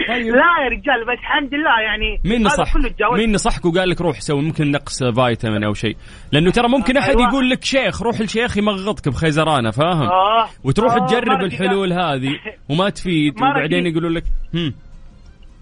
طيب. لا يا رجال بس الحمد لله يعني مين نصح. مين نصحك وقال لك روح سوي ممكن نقص فيتامين أو شيء لأنه ترى ممكن أحد أيوة. يقول لك شيخ روح الشيخ يمغطك بخيزرانة فاهم آه. وتروح آه، تجرب الحلول هذه [LAUGHS] وما تفيد وبعدين. يقولوا لك هم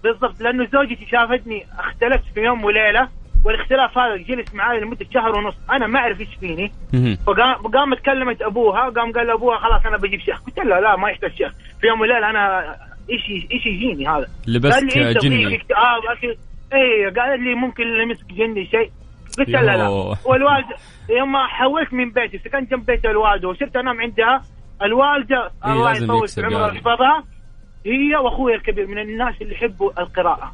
بالضبط لأنه زوجتي شافتني اختلفت في يوم وليلة والاختلاف هذا جلس معي لمدة شهر ونص أنا ما أعرف إيش فيني هم. فقام قامت كلمت أبوها قام قال لأبوها خلاص أنا بجيب شيخ قلت له لا ما يحتاج شيخ في يوم وليلة أنا إيش إيش يجيني هذا لبست قال لي إنت جني. اكتئاب. اي قال لي ممكن لمسك جني شيء قلت له لا يوه. والوالد يوم ما حولت من بيتي سكنت جنب بيت الوالدة وصرت أنام عندها الوالدة إيه، الله يطول في عمرها. ويحفظها هي واخوي الكبير من الناس اللي يحبوا القراءة.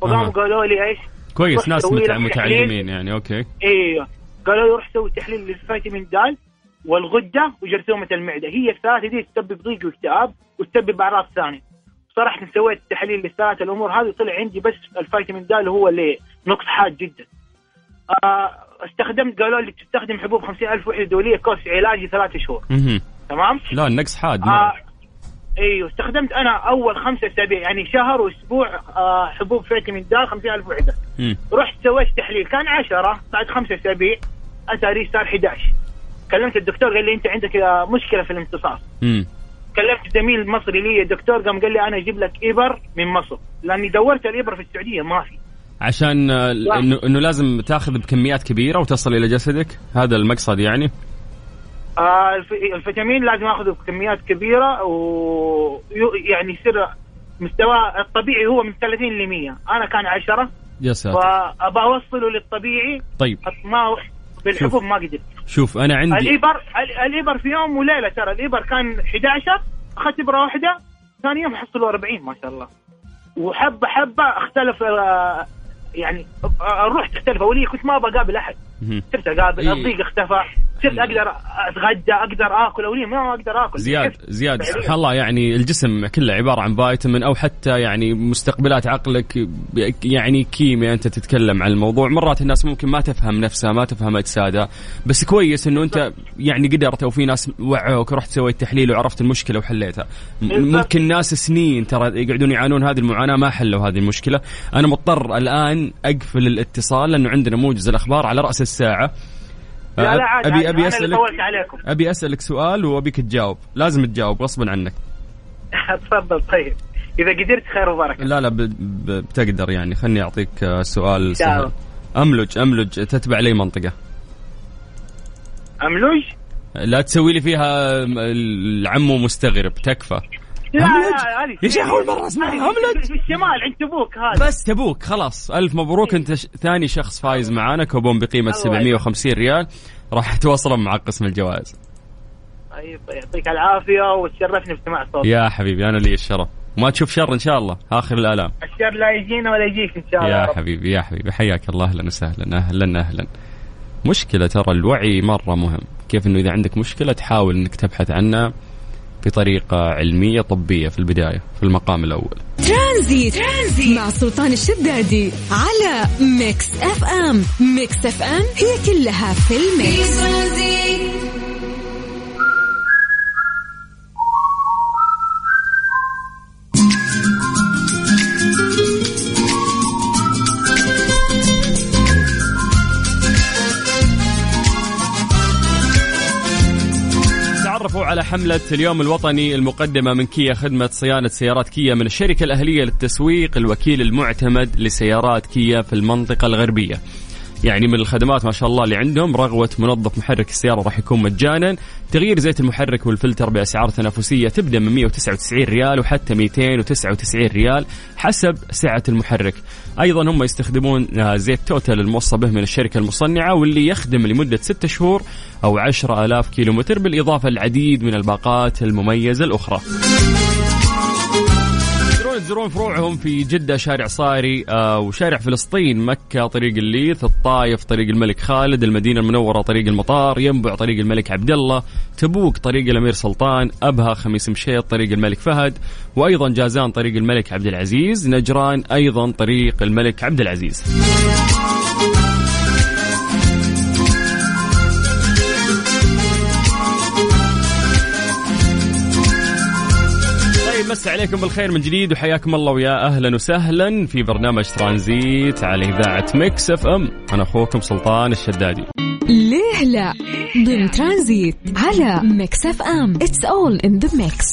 فقاموا. قالوا لي إيش؟ كويس ناس. متعلمين يعني okay. إيوه. قالوا لي روح سوي تحليل للفيتامين د والغدة وجرثومه المعدة. هي الثلاثة دي تسبب ضيق واكتئاب وتسبب أعراض ثانية. صراحة سويت تحليل للثلاث الأمور هذه طلع عندي بس الفيتامين د اللي هو اللي نقص حاد جدا. آه استخدمت قالوا لي تستخدم حبوب 50000 وحدة دولية course علاجي ثلاثة شهور. تمام؟ لا النقص حاد آه. إيوه استخدمت أنا أول خمسة أسابيع يعني شهر وأسبوع آه حبوب فيتامين د 50000 وحده مم. رحت سويت تحليل كان 10 بعد خمسة أسابيع اتاري صار 11 كلمت الدكتور قال لي أنت عندك آه، مشكلة في الامتصاص مم. كلمت زميل مصري لي الدكتور قام قال لي أنا أجيب لك ابر من مصر لأني دورت الابر في السعودية ما في عشان آه،. إنه لازم تأخذ بكميات كبيرة وتصل إلى جسدك هذا المقصد يعني الفيتامين لازم آخذه بكميات كبيرة ويعني يصير مستوى الطبيعي هو من 30 ل 100 أنا كان 10 يا ساتر. فأبى أوصله للطبيعي. طيب. ما بالحبوب ما قدرت. شوف أنا عندي الابر ال- الابر في يوم وليلة ترى. الابر كان 11 أخذت ابره واحدة. ثاني يوم حصلوا 40 ما شاء الله. وحبه حبة اختلف آه، يعني آه، الروح تختلف. أولية كنت ما أبغى أقابل أحد. صرت أقابل. الضيق اختفى. صرت أقدر أتغدى أقدر آكل اوليه ما أقدر آكل. زياد؟ زياد. سبحان الله يعني الجسم كله عبارة عن فيتامين أو حتى يعني مستقبلات عقلك يعني كيمياء أنت تتكلم عن الموضوع. مرات الناس ممكن ما تفهم نفسها ما تفهم أجسادها. بس كويس إنه أنت يعني قدرت أو في ناس وعوك ورحت سويت تحليل وعرفت المشكلة وحليتها. ممكن ناس سنين ترى يقعدون يعانون هذه المعاناة ما حلوا هذه المشكلة. أنا مضطر الآن أقفل الاتصال لأنه عندنا موجز الأخبار على رأس الساعة. لا لا عادي ابي. أبي اسالك عليكم. أبي أسألك سؤال وابيك تجاوب لازم تجاوب غصبا عنك. [LAUGHS] تفضل طيب. إذا قدرت خير وبركة. لا لا ب... ب... بتقدر يعني. خلني أعطيك آه، سؤال سهل. أملج أملج. تتبع لي منطقة. املوج لا تسوي لي فيها م- العمو مستغرب. تكفى. لا؟ لا يا شيخ أول مرة أسمعها، هذه أملج. في الشمال عند تبوك هذا بس تبوك خلاص. ألف مبروك. أنت ش... ثاني شخص فايز معانا. كوبون بقيمة الله 750 ريال. راح توصلهم مع قسم الجوائز. طيب يعطيك العافية وتشرفني بسماع صوتك. يا حبيبي أنا لي الشرف. وما تشوف شر إن شاء الله. آخر الآلام. الشر لا يجينا ولا يجيك إن شاء الله. يا. حبيبي يا حبيبي. حياك الله. أهلا وسهلا أهلا أهلا. مشكلة ترى الوعي مرة مهم. كيف إنه إذا عندك مشكلة تحاول إنك تبحث عنها. بطريقة علمية طبية في البداية في المقام الأول. ترانزيت. ترانزيت. مع سلطان الشدادي على Mix FM. Mix FM هي كلها في ال mix. تعرفوا على حملة اليوم الوطني المقدمة من كيا خدمة صيانة سيارات كيا من الشركة الأهلية للتسويق الوكيل المعتمد لسيارات كيا في المنطقة الغربية. يعني من الخدمات ما شاء الله اللي عندهم. رغوة منظف محرك السيارة راح يكون مجانا. تغيير زيت المحرك والفلتر بأسعار تنافسية تبدأ من 199 ريال وحتى 299 ريال حسب سعة المحرك. أيضا هم يستخدمون آه، زيت توتال الموصى به من الشركة المصنعة واللي يخدم لمدة 6 شهور أو 10000 كيلومتر بالإضافة للعديد من الباقات المميزة الأخرى. تقدرون تزورون فروعهم في جدة شارع صاري آه وشارع فلسطين مكة طريق الليث الطايف طريق الملك خالد المدينة المنورة طريق المطار ينبع طريق الملك عبد الله تبوك طريق الأمير سلطان أبها خميس مشيط طريق الملك فهد وأيضا جازان طريق الملك عبد العزيز نجران أيضا طريق الملك عبد العزيز. مسا عليكم بالخير من جديد وحياكم الله ويا أهلا وسهلا في برنامج ترانزيت على إذاعة مكس إف إم. أنا أخوكم سلطان الشدادي. ليه لا؟ ضمن ترانزيت على ميكس إف إم. it's all in the mix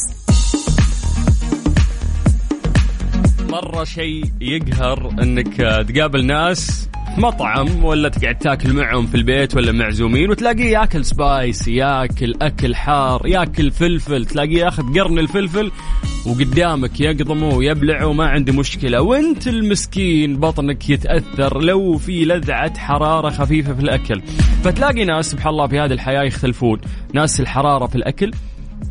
مرة شيء يقهر إنك تقابل ناس مطعم ولا تقعد تاكل معهم في البيت ولا معزومين وتلاقيه ياكل spicy ياكل أكل حار ياكل فلفل تلاقيه ياخذ قرن الفلفل وقدامك يقضمه ويبلعه وما عنده مشكلة. وانت المسكين بطنك يتأثر لو في لذعة حرارة خفيفة في الأكل. فتلاقي ناس سبحان الله في هذه الحياة يختلفون. ناس الحرارة في الأكل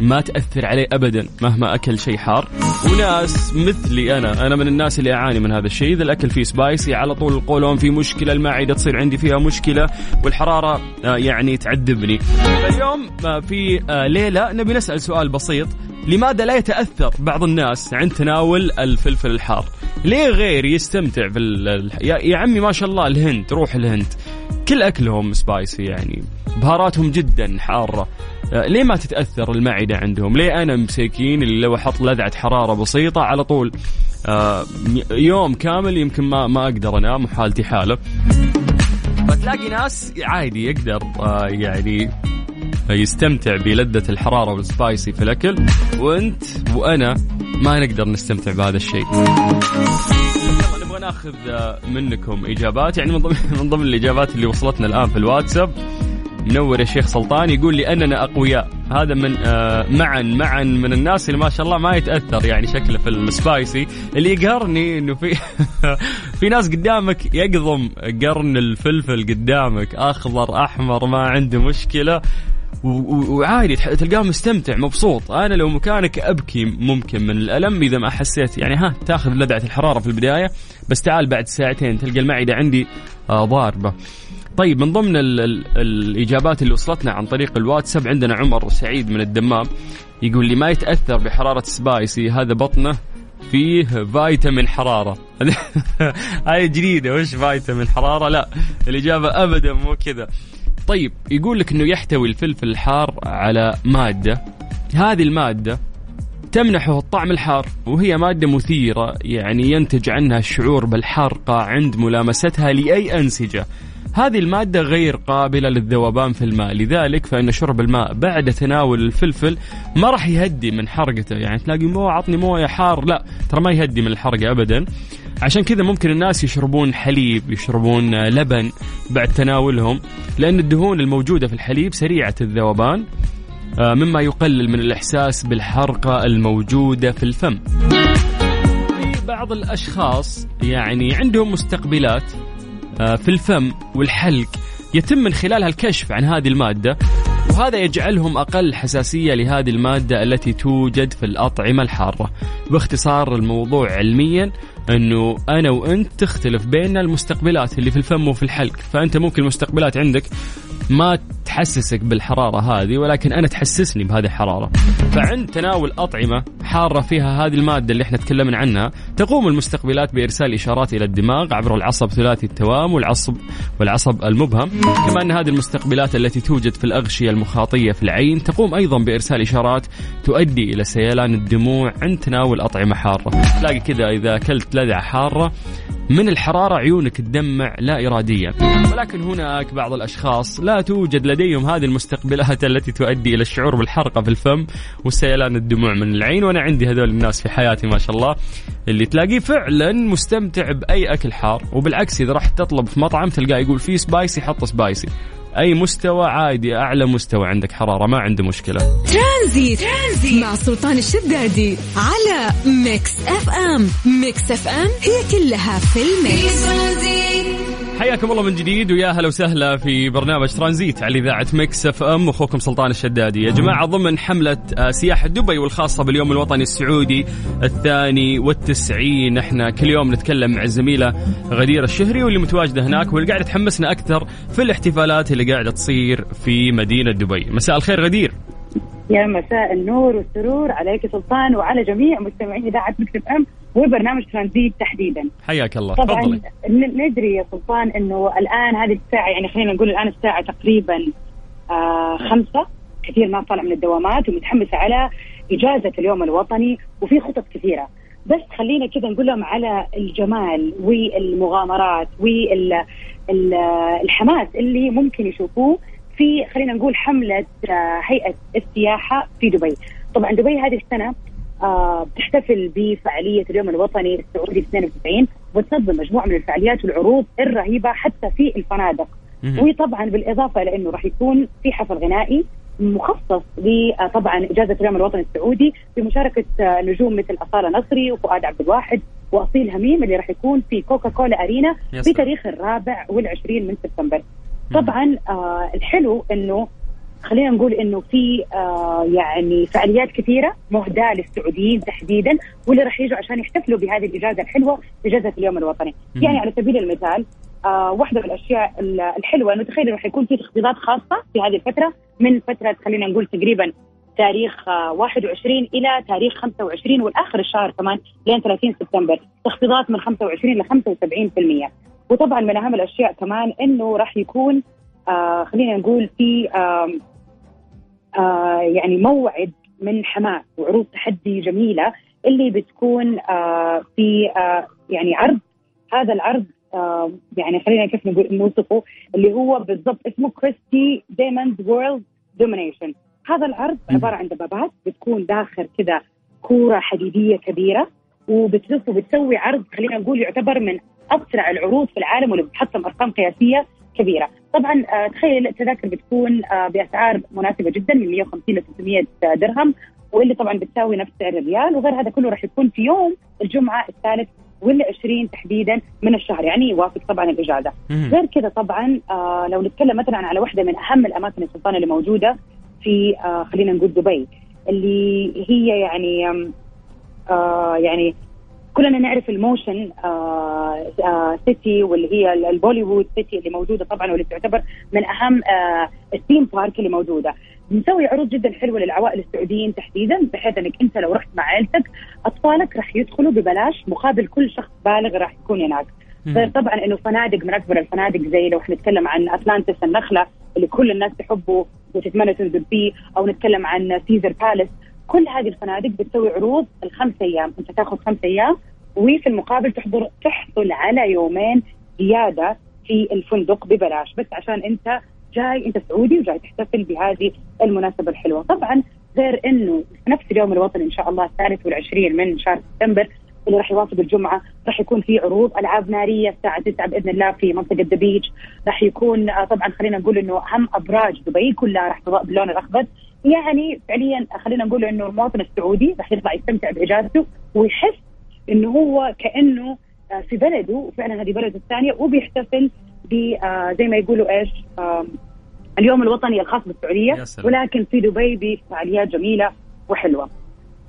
ما تأثر عليه أبدا مهما أكل شيء حار. وناس مثلي أنا أنا من الناس اللي أعاني من هذا الشيء. إذا الأكل فيه سبايسي على طول القولون في مشكلة المعدة تصير عندي فيها مشكلة والحرارة آه، يعني تعذبني. فاليوم آه، في آه، ليلة نبي نسأل سؤال بسيط. لماذا لا يتأثر بعض الناس عند تناول الفلفل الحار؟ ليه غير يستمتع في يا عمي ما شاء الله الهند روح الهند. كل أكلهم سبايسي يعني. بهاراتهم جدا حارة. آه، ليه ما تتأثر المعدة عندهم؟ ليه أنا مساكين اللي لو أحط لذعة حرارة بسيطة على طول؟ آه، يوم كامل يمكن ما ما أقدر أنام وحالتي حالة. فتلاقي ناس عادي يقدر آه، يعني يستمتع بلذة الحرارة والسبايسي في الأكل. وأنت وأنا ما نقدر نستمتع بهذا الشيء. نبغى ناخذ منكم إجابات. يعني من ضمن, [LAUGHS] من ضمن الإجابات اللي وصلتنا الآن في الواتساب منور يا شيخ سلطان يقول لي أننا أقوياء. هذا من آه معا معا من الناس اللي ما شاء الله ما يتأثر يعني شكله في السبايسي اللي يقهرني إنه في [LAUGHS] في ناس قدامك يقضم قرن الفلفل قدامك أخضر أحمر ما عنده مشكلة. وعادي تلقاه مستمتع مبسوط. أنا لو مكانك أبكي ممكن من الألم إذا ما حسيت. يعني ها تاخذ لذعه الحرارة في البداية بس تعال بعد ساعتين تلقى المعدة عندي آه ضاربة. طيب من ضمن ال ال الإجابات اللي وصلتنا عن طريق الواتساب عندنا عمر سعيد من الدمام يقول لي ما يتأثر بحرارة سبايسي هذا بطنه فيه فيتامين حرارة. [LAUGHS] هاي جديدة وش فيتامين حرارة؟ لا الإجابة أبدا مو كذا. طيب يقول لك أنه يحتوي الفلفل الحار على مادة. هذه المادة تمنحه الطعم الحار وهي مادة مثيرة يعني ينتج عنها الشعور بالحرقة عند ملامستها لأي أنسجة. هذه المادة غير قابلة للذوبان في الماء لذلك فإن شرب الماء بعد تناول الفلفل ما راح يهدي من حرقته. يعني تلاقي مويه عطني موية حار لا ترى ما يهدي من الحرقة أبدا. عشان كذا ممكن الناس يشربون حليب يشربون لبن بعد تناولهم لأن الدهون الموجودة في الحليب سريعة الذوبان آه، مما يقلل من الإحساس بالحرقة الموجودة في الفم. في بعض الأشخاص يعني عندهم مستقبلات آه، في الفم والحلق يتم من خلالها الكشف عن هذه المادة وهذا يجعلهم أقل حساسية لهذه المادة التي توجد في الأطعمة الحارة. باختصار الموضوع علميا أنه أنا وأنت تختلف بيننا المستقبلات اللي في الفم وفي الحلق. فأنت ممكن المستقبلات عندك ما تحسسك بالحرارة هذه ولكن أنا تحسسني بهذه الحرارة. فعند تناول أطعمة حارة فيها هذه المادة اللي إحنا تكلمنا عنها تقوم المستقبلات بإرسال إشارات إلى الدماغ عبر العصب ثلاثي التوام والعصب والعصب المبهم. كما أن هذه المستقبلات التي توجد في الأغشية المخاطية في العين تقوم أيضا بإرسال إشارات تؤدي إلى سيلان الدموع عند تناول أطعمة حارة. تلاقي كذا إذا أكلت لذعة حارة من الحرارة عيونك تدمع لا إراديا ولكن هناك بعض الأشخاص لا توجد لديهم هذه المستقبلات التي تؤدي إلى الشعور بالحرقة في الفم وسيلان الدموع من العين. وأنا عندي هذول الناس في حياتي ما شاء الله اللي تلاقيه فعلا مستمتع بأي أكل حار. وبالعكس إذا رحت تطلب في مطعم تلقاه يقول في spicy حط spicy. أي مستوى عادي أعلى مستوى عندك حرارة ما عنده مشكلة. ترانزيت, ترانزيت. مع سلطان الشدادي على ميكس أف أم. ميكس أف أم هي كلها في ال mix. حياكم الله من جديد ويا هلا وسهلا في برنامج ترانزيت على إذاعة مكس إف إم. أخوكم سلطان الشدادي. يا جماعة ضمن حملة آه، سياحة دبي والخاصة باليوم الوطني السعودي الثاني والتسعين. إحنا كل يوم نتكلم مع الزميلة غدير الشهري واللي متواجدة هناك واللي قاعدة تحمسنا أكثر في الاحتفالات اللي قاعدة تصير في مدينة دبي. مساء الخير غدير. يا مساء النور والسرور عليك سلطان وعلى جميع مستمعين إذاعة مكتب إم. وبرنامج ترانزيت تحديدا. حياك الله طبعا فضلي. ندري يا سلطان إنه الآن هذه الساعة يعني خلينا نقول الآن الساعة تقريبا آه خمسة كثير ناس طالع من الدوامات ومتحمسة على إجازة اليوم الوطني وفي خطط كثيرة بس خلينا كذا نقول لهم على الجمال والمغامرات والحماس اللي ممكن يشوفوه في خلينا نقول حملة آه، هيئة السياحه في دبي طبعا دبي هذه السنة بتحتفل بفعالية اليوم الوطني السعودي في 92 وتنظم مجموعة من الفعاليات والعروض الرهيبة حتى في الفنادق. وطبعا بالإضافة إلى إنه راح يكون في حفل غنائي مخصص لطبعا إجازة اليوم الوطني السعودي بمشاركه آه، نجوم مثل أصالة نصري وفؤاد عبد الواحد وأصيل هميم اللي راح يكون في كوكا كولا ارينا بتاريخ الرابع والعشرين من سبتمبر. طبعا آه الحلو إنه خلينا نقول إنه في آه يعني فعاليات كثيرة مهداة للسعوديين تحديدا واللي راح يجوا عشان يحتفلوا بهذه الإجازة الحلوة إجازة اليوم الوطني، يعني على سبيل المثال آه واحدة من الأشياء الحلوة إنه تخيل راح يكون في تخفيضات خاصة في هذه الفترة من فترة خلينا نقول تقريبا تاريخ 21 آه، إلى تاريخ 25 والآخر الشهر كمان لين 30 سبتمبر. تخفيضات من 25 ل 75% وطبعا من أهم الأشياء كمان إنه راح يكون آه خلينا نقول في آه آه يعني موعد من حماس وعروض تحدي جميلة اللي بتكون آه في آه يعني عرض. هذا العرض آه يعني خلينا كيف نقول نوصفه اللي هو بالضبط اسمه Crusty Demons World Domination هذا العرض عبارة عن دبابات بتكون داخل كذا كورة حديدية كبيرة وبتلف وبتسوي عرض خلينا نقول يعتبر من أسرع العروض في العالم واللي بتحطم أرقام قياسية. كبيرة. طبعا آه تخيل التذاكر بتكون آه بأسعار مناسبة جدا من 150 ل 300 درهم واللي طبعا بتساوي نفس سعر الريال وغير هذا كله راح يكون في يوم الجمعة الثالث ولا 20 تحديدا من الشهر يعني يوافق طبعا الإجازة. غير كذا طبعا آه لو نتكلم مثلا على واحدة من أهم الأماكن يا سلطان اللي موجودة في آه خلينا نقول دبي اللي هي يعني آه يعني كلنا نعرف ال motion آه آه city واللي هي ال Bollywood city اللي موجودة طبعا واللي تعتبر من أهم آه ال theme park اللي موجودة. بنسوي عروض جدا حلوة للعوائل السعوديين تحديدا بحيث إنك أنت لو رحت مع عائلتك أطفالك راح يدخلوا ببلاش مقابل كل شخص بالغ راح يكون هناك. غير طبعا إنه فنادق من اكبر الفنادق زي لو حنتكلم عن أتلانتس النخلة اللي كل الناس تحبه وتتمنى تنزل فيه أو نتكلم عن سيزر بالاس كل هذه الفنادق بتسوي عروض الخمس أيام. انت تاخذ خمس أيام وفي المقابل تحضر تحصل على يومين زيادة في الفندق ببلاش. بس عشان أنت جاي أنت سعودي وجاي تحتفل بهذه المناسبة الحلوة. طبعا غير إنه في نفس اليوم الوطني إن شاء الله الثالث والعشرين من شهر سبتمبر اللي راح يوافق الجمعة راح يكون في عروض ألعاب نارية الساعة 9 بإذن الله في منطقة دبيج راح يكون آه، طبعا خلينا نقول إنه اهم أبراج دبي كلها راح تضاء باللون الأخضر. يعني فعليا خلينا نقول إنه المواطن السعودي راح يطلع يستمتع بإجازته ويحس إنه هو كأنه آه، في بلده وفعلا هذه بلده الثانية وبيحتفل ب آه، زي ما يقولوا إيش اليوم الوطني الخاص بالسعودية ولكن في دبي بفعاليات جميلة وحلوة.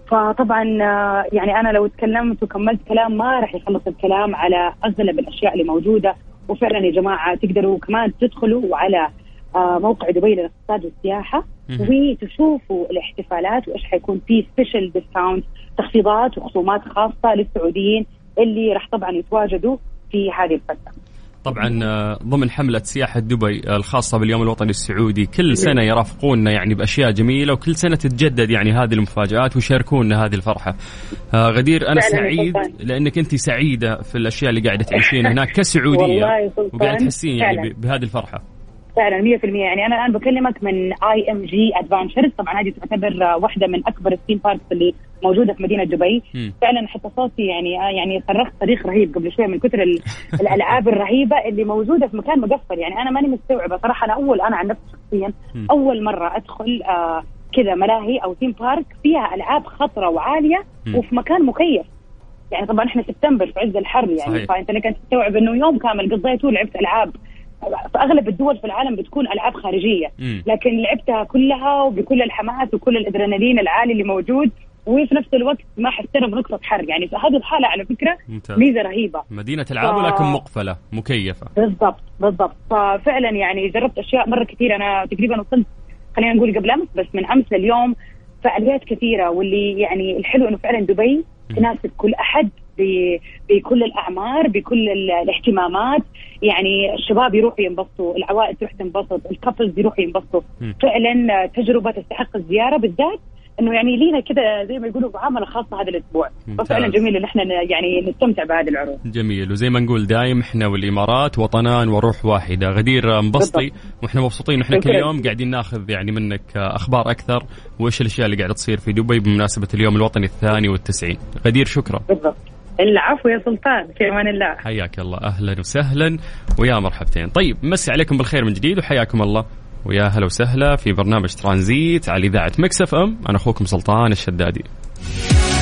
فطبعا آه، يعني أنا لو تكلمت وكملت كلام ما راح يخلص الكلام على اغلب الأشياء اللي موجودة. وفعلا يا جماعة تقدروا كمان تدخلوا على موقع دبي للاقتصاد والسياحة. وتشوفوا الاحتفالات وإيش حيكون في special discount تخفيضات وخصومات خاصة للسعوديين اللي راح طبعا يتواجدوا في هذه الفترة. طبعا آه، ضمن حملة سياحة دبي آه، الخاصة باليوم الوطني السعودي كل سنة يرافقوننا يعني بأشياء جميلة وكل سنة تتجدد يعني هذه المفاجآت ويشاركونا هذه الفرحة. آه، غدير أنا سعيد لأنك أنت سعيدة في الأشياء اللي قاعدة تعيشين هناك كسعودية. وقاعدة تحسين يعني بهذه الفرحة. فعلا 100% يعني أنا الآن بكلمك من IMG Adventures طبعا هذه تعتبر واحدة من أكبر ال theme parks اللي موجودة في مدينة دبي م. فعلا حتى صوتي يعني يعني صرخت صريخ رهيب قبل شوية من كثر [LAUGHS] الألعاب الرهيبة اللي موجودة في مكان مقفل يعني أنا ماني مستوعبة صراحة أنا أول أنا عن نفسي شخصيا م. أول مرة أدخل آه كذا ملاهي أو theme park فيها ألعاب خطره وعالية م. وفي مكان مكيف يعني طبعا إحنا سبتمبر في عز الحر يعني صحيح. فأنت لك تستوعب إنه يوم كامل قضيته ولعبت ألعاب في أغلب الدول في العالم بتكون ألعاب خارجية. لكن لعبتها كلها وبكل الحماس وكل الأدرينالين العالي اللي موجود وفي نفس الوقت ما حستلم نقطة حر يعني في هذه الحالة على فكرة ممتاز. ميزة رهيبة. مدينة العاب ف... ولكن مقفلة مكيفة. بالضبط بالضبط. ففعلا يعني جربت أشياء مرة كثير أنا تقريبا وصلت خلينا نقول قبل أمس بس من أمس لليوم فعاليات كثيرة. واللي يعني الحلو إنه فعلا دبي تناسب كل أحد. بكل الأعمار بكل ال- الاهتمامات. يعني الشباب يروحوا ينبسطوا العوائل تروح تنبسط الكابلز يروحوا ينبسطوا. فعلا تجربة تستحق الزيارة بالذات إنه يعني لينا كذا زي ما يقولوا معامله خاصه هذا الأسبوع. ففعلا جميل إن إحنا يعني نستمتع بهذه العروض. جميل. وزي ما نقول دايم إحنا والإمارات وطنان وروح واحدة. غدير انبسطي. وإحنا مبسوطين وإحنا كل. يوم قاعدين ناخذ يعني منك أخبار أكثر وإيش الأشياء اللي قاعدة تصير في دبي بمناسبة اليوم الوطني الثاني والتسعين. غدير شكرا. بالضبط. العفو يا سلطان في أمان الله. حياك الله. أهلا وسهلا ويا مرحبتين. طيب مسي عليكم بالخير من جديد وحياكم الله. ويا هلا وسهلا في برنامج ترانزيت على إذاعة مكس إف إم. أنا أخوكم سلطان الشدادي.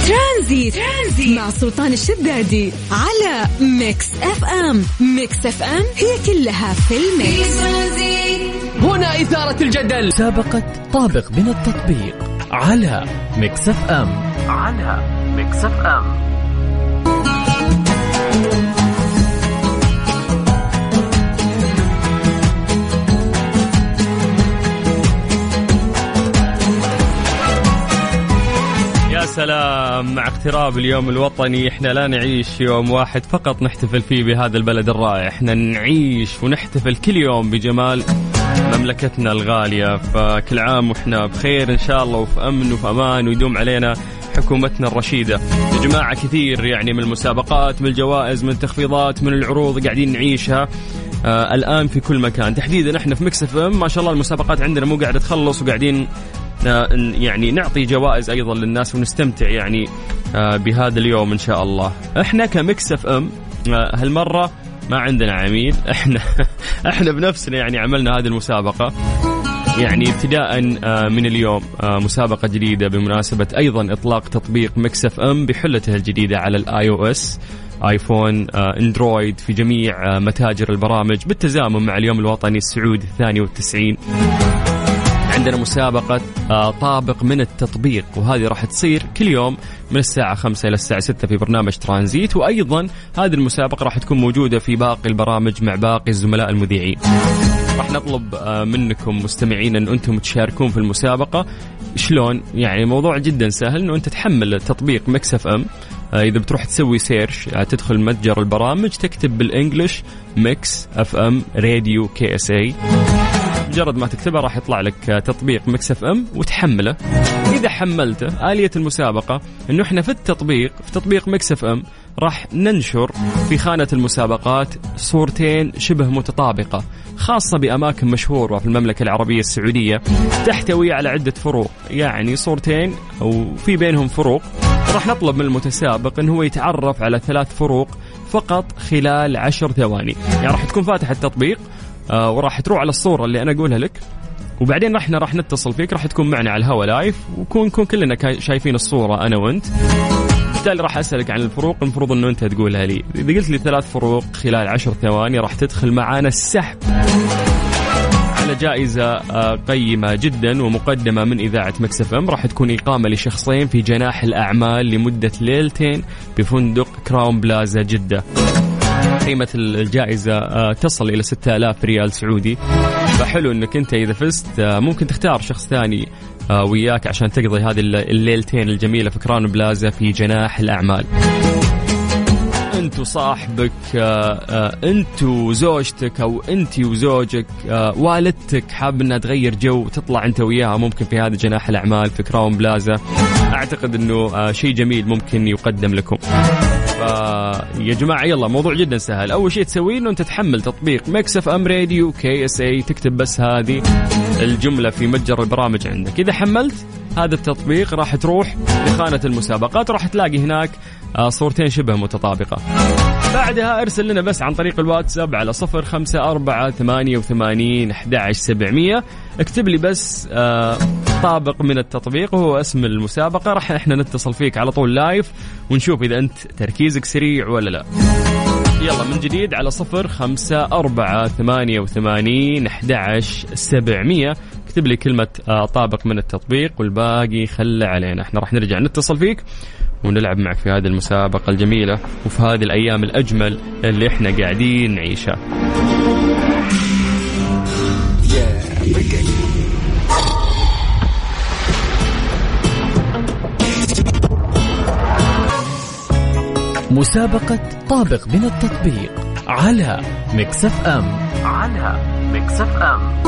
ترانزيت. ترانزيت مع سلطان الشدادي على ميكس إف إم. ميكس إف إم هي كلها في ال mix هنا إثارة الجدل. مسابقة طابق من التطبيق على ميكس إف إم. على ميكس إف إم. سلام. مع اقتراب اليوم الوطني إحنا لا نعيش يوم واحد فقط نحتفل فيه بهذا البلد الرائع. إحنا نعيش ونحتفل كل يوم بجمال مملكتنا الغالية. فكل عام وإحنا بخير إن شاء الله وفي أمن وفي أمان ويدوم علينا حكومتنا الرشيدة. يا جماعة كثير يعني من المسابقات من الجوائز من التخفيضات من العروض قاعدين نعيشها آه الآن في كل مكان. تحديدا إحنا في مكسف إم. ما شاء الله المسابقات عندنا مو قاعدة تخلص وقاعدين يعني نعطي جوائز أيضا للناس ونستمتع يعني آه، بهذا اليوم إن شاء الله. إحنا كمكس إف إم آه، هالمرة ما عندنا عميل [LAUGHS] إحنا إحنا بنفسنا يعني عملنا هذه المسابقة. يعني ابتداء آه، من اليوم مسابقة جديدة بمناسبة أيضا إطلاق تطبيق مكس إف إم بحلته الجديدة على ال iOS. آيفون إندرويد في جميع متاجر البرامج بالتزامن مع اليوم الوطني السعودي الثاني والتسعين. عندنا مسابقة آه، طابق من التطبيق وهذه راح تصير كل يوم من الساعة 5 إلى الساعة 6 في برنامج ترانزيت. وأيضا هذه المسابقة راح تكون موجودة في باقي البرامج مع باقي الزملاء المذيعين. راح نطلب آه، منكم مستمعين أن أنتم تشاركون في المسابقة. شلون؟ يعني الموضوع جدا سهل أنه أنت تحمل تطبيق مكس إف إم. آه، إذا بتروح تسوي search تدخل متجر البرامج تكتب بال English Mix FM Radio KSA. مجرد ما تكتبها راح يطلع لك تطبيق Mix FM وتحمله. إذا حملته آلية المسابقة إنه إحنا في التطبيق في تطبيق Mix FM راح ننشر في خانة المسابقات صورتين شبه متطابقة خاصة بأماكن مشهورة في المملكة العربية السعودية تحتوي على عدة فروق. يعني صورتين أو في بينهم فروق. راح نطلب من المتسابق إنه هو يتعرف على ثلاث فروق فقط خلال عشر ثواني. يعني راح تكون فاتح التطبيق آه وراح تروح على الصورة اللي أنا أقولها لك. وبعدين إحنا راح نتصل فيك راح تكون معنا على الهواء live ونكون نكون كلنا شايفين الصورة أنا وأنت. بالتالي راح أسألك عن الفروق المفروض إنه أنت تقولها لي. إذا قلت لي ثلاث فروق خلال عشر ثواني راح تدخل معانا السحب. على جائزة آه، قيمة جدا ومقدمة من إذاعة Mix FM. راح تكون إقامة لشخصين في جناح الأعمال لمدة ليلتين بفندق كراون بلازا جدة. قيمة الجائزة آه، تصل إلى 6000 ريال سعودي. فحلو أنك أنت إذا فزت آه، ممكن تختار شخص ثاني آه، وياك عشان تقضي هذه الل- الليلتين الجميلة في كراون بلازا في جناح الأعمال. أنت وصاحبك أنت وزوجتك أو أنت وزوجك والدتك حاب إنها تغير جو تطلع أنت وياها ممكن في هذا جناح الأعمال في كراون بلازا. أعتقد إنه آه، شيء جميل ممكن يقدم لكم. فيا جماعة يلا موضوع جدا سهل. أول شيء تسويه إنه أنت تحمل تطبيق Mix FM Radio KSA تكتب بس هذه الجملة في متجر البرامج عندك. إذا حملت هذا التطبيق راح تروح لخانة المسابقات راح تلاقي هناك آه، صورتين شبه متطابقة. بعدها أرسل لنا بس عن طريق الواتساب على صفر خمسة أربعة ثمانية وثمانين أحد سبعمية. اكتب لي بس آه طابق من التطبيق وهو اسم المسابقة. راح إحنا نتصل فيك على طول لايف ونشوف إذا أنت تركيزك سريع ولا لا. يلا من جديد على صفر خمسة أربعة ثمانية وثمانين أحد سبعمية. اكتب لي كلمة آه طابق من التطبيق والباقي خله علينا. إحنا راح نرجع نتصل فيك ونلعب معك في هذه المسابقة الجميلة وفي هذه الأيام الأجمل اللي إحنا قاعدين نعيشها. مسابقة طابق من التطبيق على مكسف ام على مكسف ام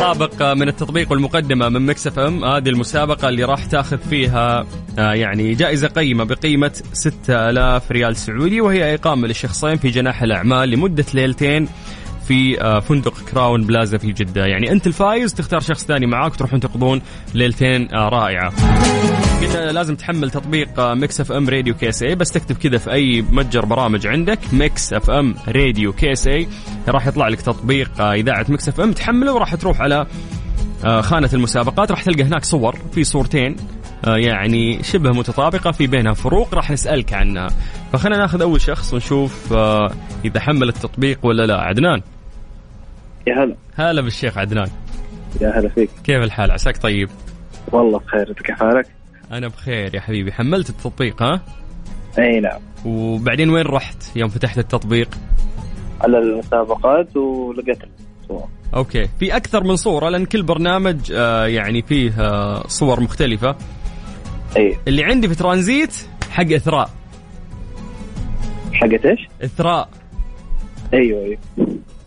طابق من التطبيق والمقدمة من Mix FM هذه المسابقة اللي راح تاخذ فيها آه، يعني جائزة قيمة بقيمة 6000 ريال سعودي وهي إقامة للشخصين في جناح الأعمال لمدة ليلتين في آه، فندق كراون بلازا في جدة. يعني أنت الفايز تختار شخص ثاني معاك تروحون تقضون ليلتين آه، رائعة. قلنا لازم تحمل تطبيق Mix FM Radio KSA بس تكتب كذا في أي متجر برامج عندك Mix FM Radio KSA راح يطلع لك تطبيق إذاعة Mix FM تحمله وراح تروح على آه، خانة المسابقات راح تلقى هناك صور في صورتين آه، يعني شبه متطابقة في بينها فروق راح نسألك عنها. فخلينا ناخذ أول شخص ونشوف آه، إذا حمل التطبيق ولا لا. عدنان. يا هلا. هلا بالشيخ عدنان. يا هلا فيك. كيف الحال؟ عساك طيب؟ والله بخير. أنت كيف حالك؟ أنا بخير يا حبيبي. حملت التطبيق ها؟ إي نعم. وبعدين وين رحت يوم فتحت التطبيق؟ على المسابقات ولقيت الصور. okay. في أكثر من صورة لأن كل برنامج آه يعني فيه آه صور مختلفة. إي. اللي عندي في ترانزيت حق إثراء. حقت إيش؟ إثراء. أيوه أيوه.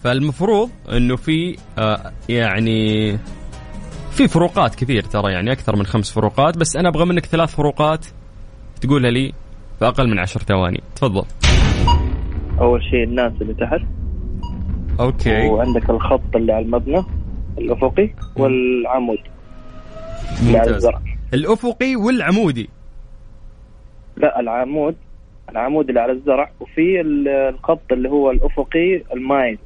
فالمفروض إنه في آه يعني في فروقات كثير ترى يعني أكثر من خمس فروقات بس أنا أبغى منك ثلاث فروقات تقولها لي في أقل من عشر ثواني. تفضل. أول شيء الناس اللي تحت. okay. وعندك الخط اللي على المبنى الأفقي والعمود اللي على ممتاز. الزرع. الأفقي والعمودي. لا العمود. العمود اللي على الزرع وفي ال- الخط اللي هو الأفقي المايل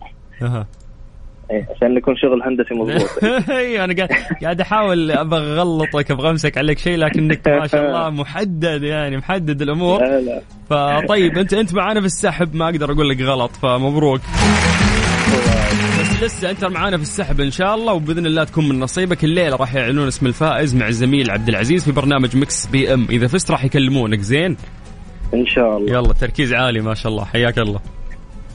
عشان يكون شغل هندسي مضبوط. [LAUGHS] اي أنا قاعد قاعد أحاول أبغى أغلطك أبغى امسك عليك شيء لكنك ما شاء الله [LAUGHS] محدد يعني محدد الأمور. لا لا. فطيب انت أنت معانا في السحب ما أقدر أقول لك غلط فمبروك. بس لسه أنت معانا في السحب إن شاء الله وبإذن الله تكون من نصيبك. الليلة راح يعلنون اسم الفائز مع الزميل عبد العزيز في برنامج Mix PM. إذا فزت راح يكلمونك زين؟ إن شاء الله. يلا تركيز عالي ما شاء الله. حياك الله.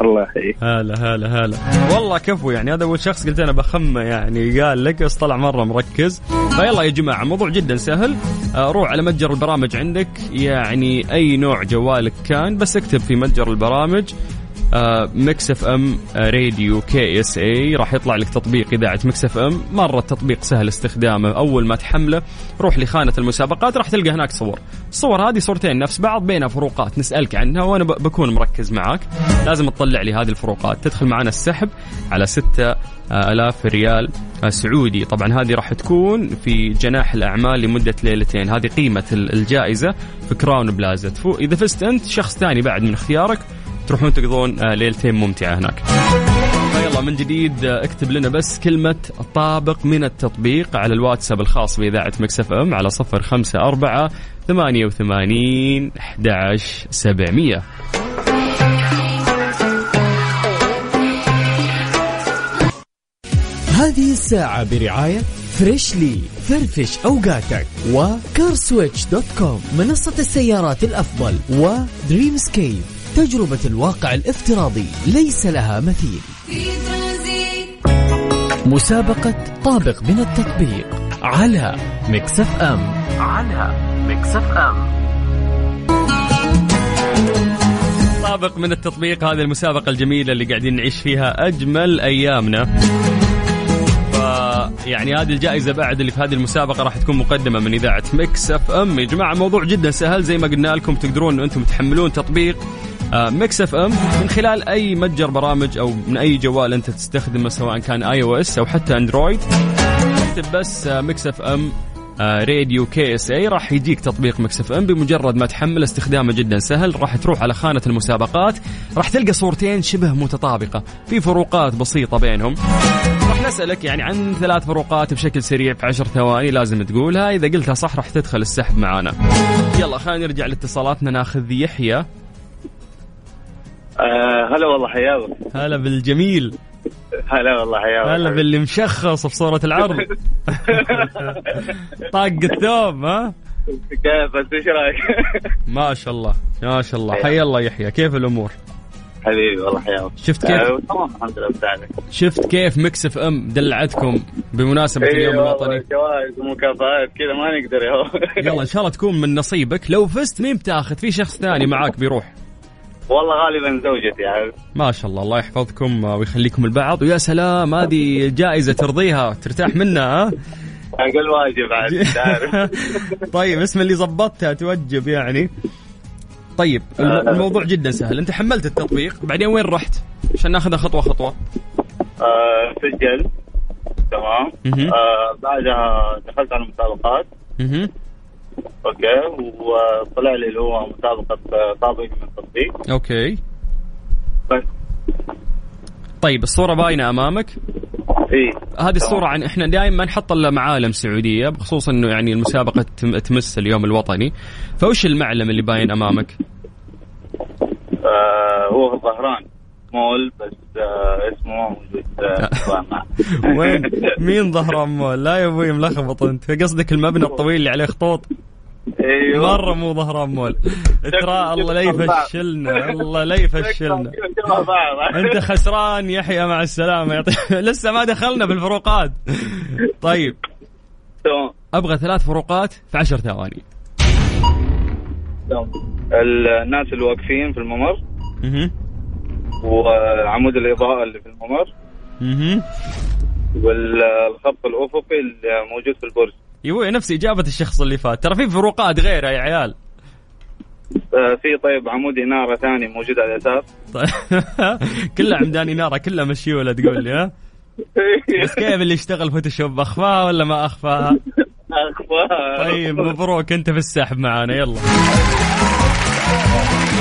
الله يحييك. هلا هلا هلا. والله كفو يعني هذا اول شخص قلت أنا بخمه يعني قال لك بس طلع مرة مركز. فيلا يا جماعة الموضوع جدا سهل. آه، روح على متجر البرامج عندك. يعني أي نوع جوالك كان بس اكتب في متجر البرامج. Mix FM Radio KSA راح يطلع لك تطبيق إذاعة Mix FM مرة التطبيق سهل استخدامه. أول ما تحمله روح لخانة المسابقات راح تلقى هناك صور. الصور هذه صورتين نفس بعض بينها فروقات. نسألك عنها وأنا بكون مركز معاك. لازم تطلع لي هذه الفروقات. تدخل معنا السحب على ستة آلاف ريال آه، سعودي. طبعا هذه راح تكون في جناح الأعمال لمدة ليلتين. هذه قيمة ال- الجائزة في كراون بلازا إذا فزت أنت شخص ثاني بعد من اختيارك تروحون تقضون آه، ليلتين ممتعة هناك. فيلا من جديد آه، اكتب لنا بس كلمة طابق من التطبيق على الواتساب الخاص بإذاعة Mix FM على صفر خمسة أربعة ثمانية وثمانين أحد سبعمية. هذه الساعة برعاية Freshly فرفش أوقاتك و CarSwitch.com منصة السيارات الأفضل و Dreamscape. تجربة الواقع الافتراضي ليس لها مثيل. مسابقة طابق من التطبيق على مكسف أم. على مكسف أم. طابق من التطبيق هذه المسابقة الجميلة اللي قاعدين نعيش فيها أجمل أيامنا. يعني هذه الجائزة بعد اللي في هذه المسابقة راح تكون مقدمة من إذاعة Mix FM. يا جماعة الموضوع جدا سهل زي ما قلنا لكم تقدرون أنتم تحملون تطبيق Mix FM من خلال أي متجر برامج أو من أي جوال أنت تستخدمه سواء كان iOS أو حتى Android اكتب بس Mix FM Radio KSA راح يجيك تطبيق Mix FM بمجرد ما تحمله استخدامه جدا سهل راح تروح على خانة المسابقات راح تلقى صورتين شبه متطابقة. في فروقات بسيطة بينهم. راح نسألك يعني عن ثلاث فروقات بشكل سريع في عشر ثواني لازم تقولها. إذا قلتها صح راح تدخل السحب معانا. يلا خلينا نرجع لاتصالاتنا. ناخذ يحيى. آه هلا والله حياك هلا بالجميل. هلا والله حياك هلا باللي مشخص في صوره العرض. [LAUGHS] طاق الثوب ها؟ كيف؟ بس إيش رأيك؟ ما شاء الله ما شاء الله. حي الله يحيى. كيف الأمور؟ حبيبي والله حياك شفت كيف؟ آه، تمام الحمد لله شفت كيف Mix FM دلعتكم بمناسبة إيه اليوم الوطني؟ جوائز ومكافآت كذا ما نقدر يا يلا إن شاء الله تكون من نصيبك. لو فزت مين بتاخذ؟ في شخص ثاني معاك بيروح. والله غالبا زوجتي يعني ما شاء الله الله يحفظكم ويخليكم البعض. ويا سلام هذه جائزة ترضيها ترتاح منها ها؟ أقل واجب عاد [LAUGHS] طيب اسم اللي ظبطتها توجب يعني. طيب الم- الموضوع جدا سهل. أنت حملت التطبيق بعدين وين رحت؟ عشان ناخذها خطوة خطوة. آه، سجلت تمام. آه، بعدها دخلت على المسابقات. Okay. وطلع لي اللي هو مسابقة آه، طابق من التطبيق okay. بس. طيب الصورة باينة أمامك؟ إي. هذه الصورة عن إحنا دائما نحط لها معالم سعودية بخصوص إنه يعني المسابقة تم- تمس اليوم الوطني. فوش المعلم اللي باين أمامك؟ آه، هو الظهران. مول بس آه، اسمه ما موجود آه، [LAUGHS] طبعاً. وين؟ [LAUGHS] مين ظهران مول؟ لا يا أبوي ملخبط أنت. قصدك المبنى الطويل اللي عليه خطوط؟ أيوه. مرة مو ظهران مول. ترى الله لا يفشلنا الله لا يفشلنا. [LAUGHS] أنت خسران يحيى مع السلامة. يعطيك لسه ما دخلنا بالفروقات. طيب. تمام. أبغى ثلاث فروقات في عشر ثواني. الناس اللي واقفين في الممر. وعمود الإضاءة اللي في الممر. مهم. والخط الأفقي اللي موجود في البرج. يبوي نفس إجابة الشخص اللي فات. ترى في فروقات غيرها يا عيال. آه، في طيب عمود إنارة ثاني موجود على اليسار طيب. [LAUGHS] كلها عمدان إنارة كلها مشيولة تقول لي ها؟ [LAUGHS] بس كيف اللي يشتغل Photoshop أخفاها ولا ما أخفاها أخبار طيب مبروك أنت في السحب معانا يلا.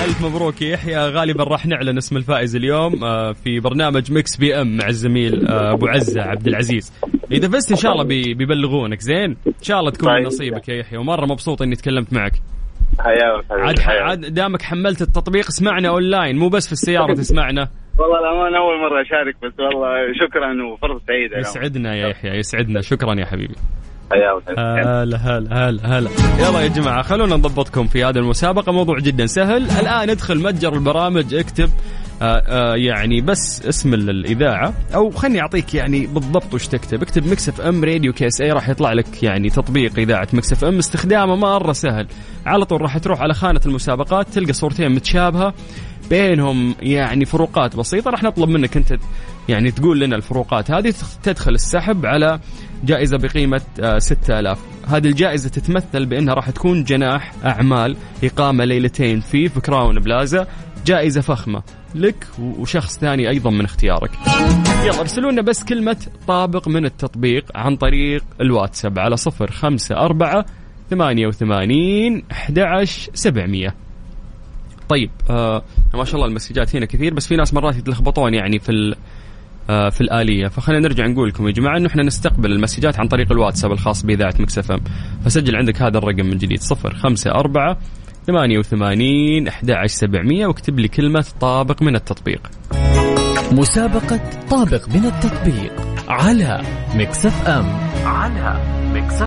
ألف مبروك يا يحيى غالبا راح نعلن اسم الفائز اليوم آه، في برنامج Mix PM مع الزميل آه، أبو عزة عبد العزيز إذا فزت إن شاء الله بي- بيبلغونك زين إن شاء الله تكون طيب. نصيبك يا يحيى ومرة مبسوط إني تكلمت معك حياك عاد. عاد دامك حملت التطبيق اسمعنا أونلاين مو بس في السيارة تسمعنا والله الأمانة أول مرة أشارك بس والله شكرا وفرصة سعيدة اليوم. يسعدنا يا يحيى يسعدنا شكرا يا حبيبي. هلا هلا هلا هلا. يلا يا جماعة خلونا نضبطكم في هذه المسابقة. موضوع جدا سهل. الآن ادخل متجر البرامج اكتب آه آه يعني بس اسم ال- الإذاعة. أو خلني أعطيك يعني بالضبط وش تكتب. اكتب Mix FM Radio KSA راح يطلع لك يعني تطبيق إذاعة Mix FM. استخدامه مرة سهل. على طول راح تروح على خانة المسابقات تلقى صورتين متشابهة. بينهم يعني فروقات بسيطة. راح نطلب منك أنت يعني تقول لنا الفروقات هذه تدخل السحب على جائزة بقيمة آه، 6000 هذه الجائزة تتمثل بأنها راح تكون جناح أعمال إقامة ليلتين في في كراون بلازا. جائزة فخمة لك وشخص ثاني أيضا من اختيارك. يلا ارسلوا لنا بس كلمة طابق من التطبيق عن طريق الواتساب على صفر خمسة أربعة ثمانية وثمانين أحد سبعمية. طيب آه ما شاء الله المسجات هنا كثير بس في ناس مرات يتلخبطون يعني في آه، في الآلية. فخلينا نرجع نقول لكم يا جماعة أنه إحنا نستقبل المسجات عن طريق الواتساب الخاص بإذاعة مكس إم. فسجل عندك هذا الرقم من جديد صفر خمسة أربعة ثمانية وثمانين أحد سبعمية واكتب لي كلمة طابق من التطبيق. مسابقة طابق من التطبيق على مكسف إم. على مكسف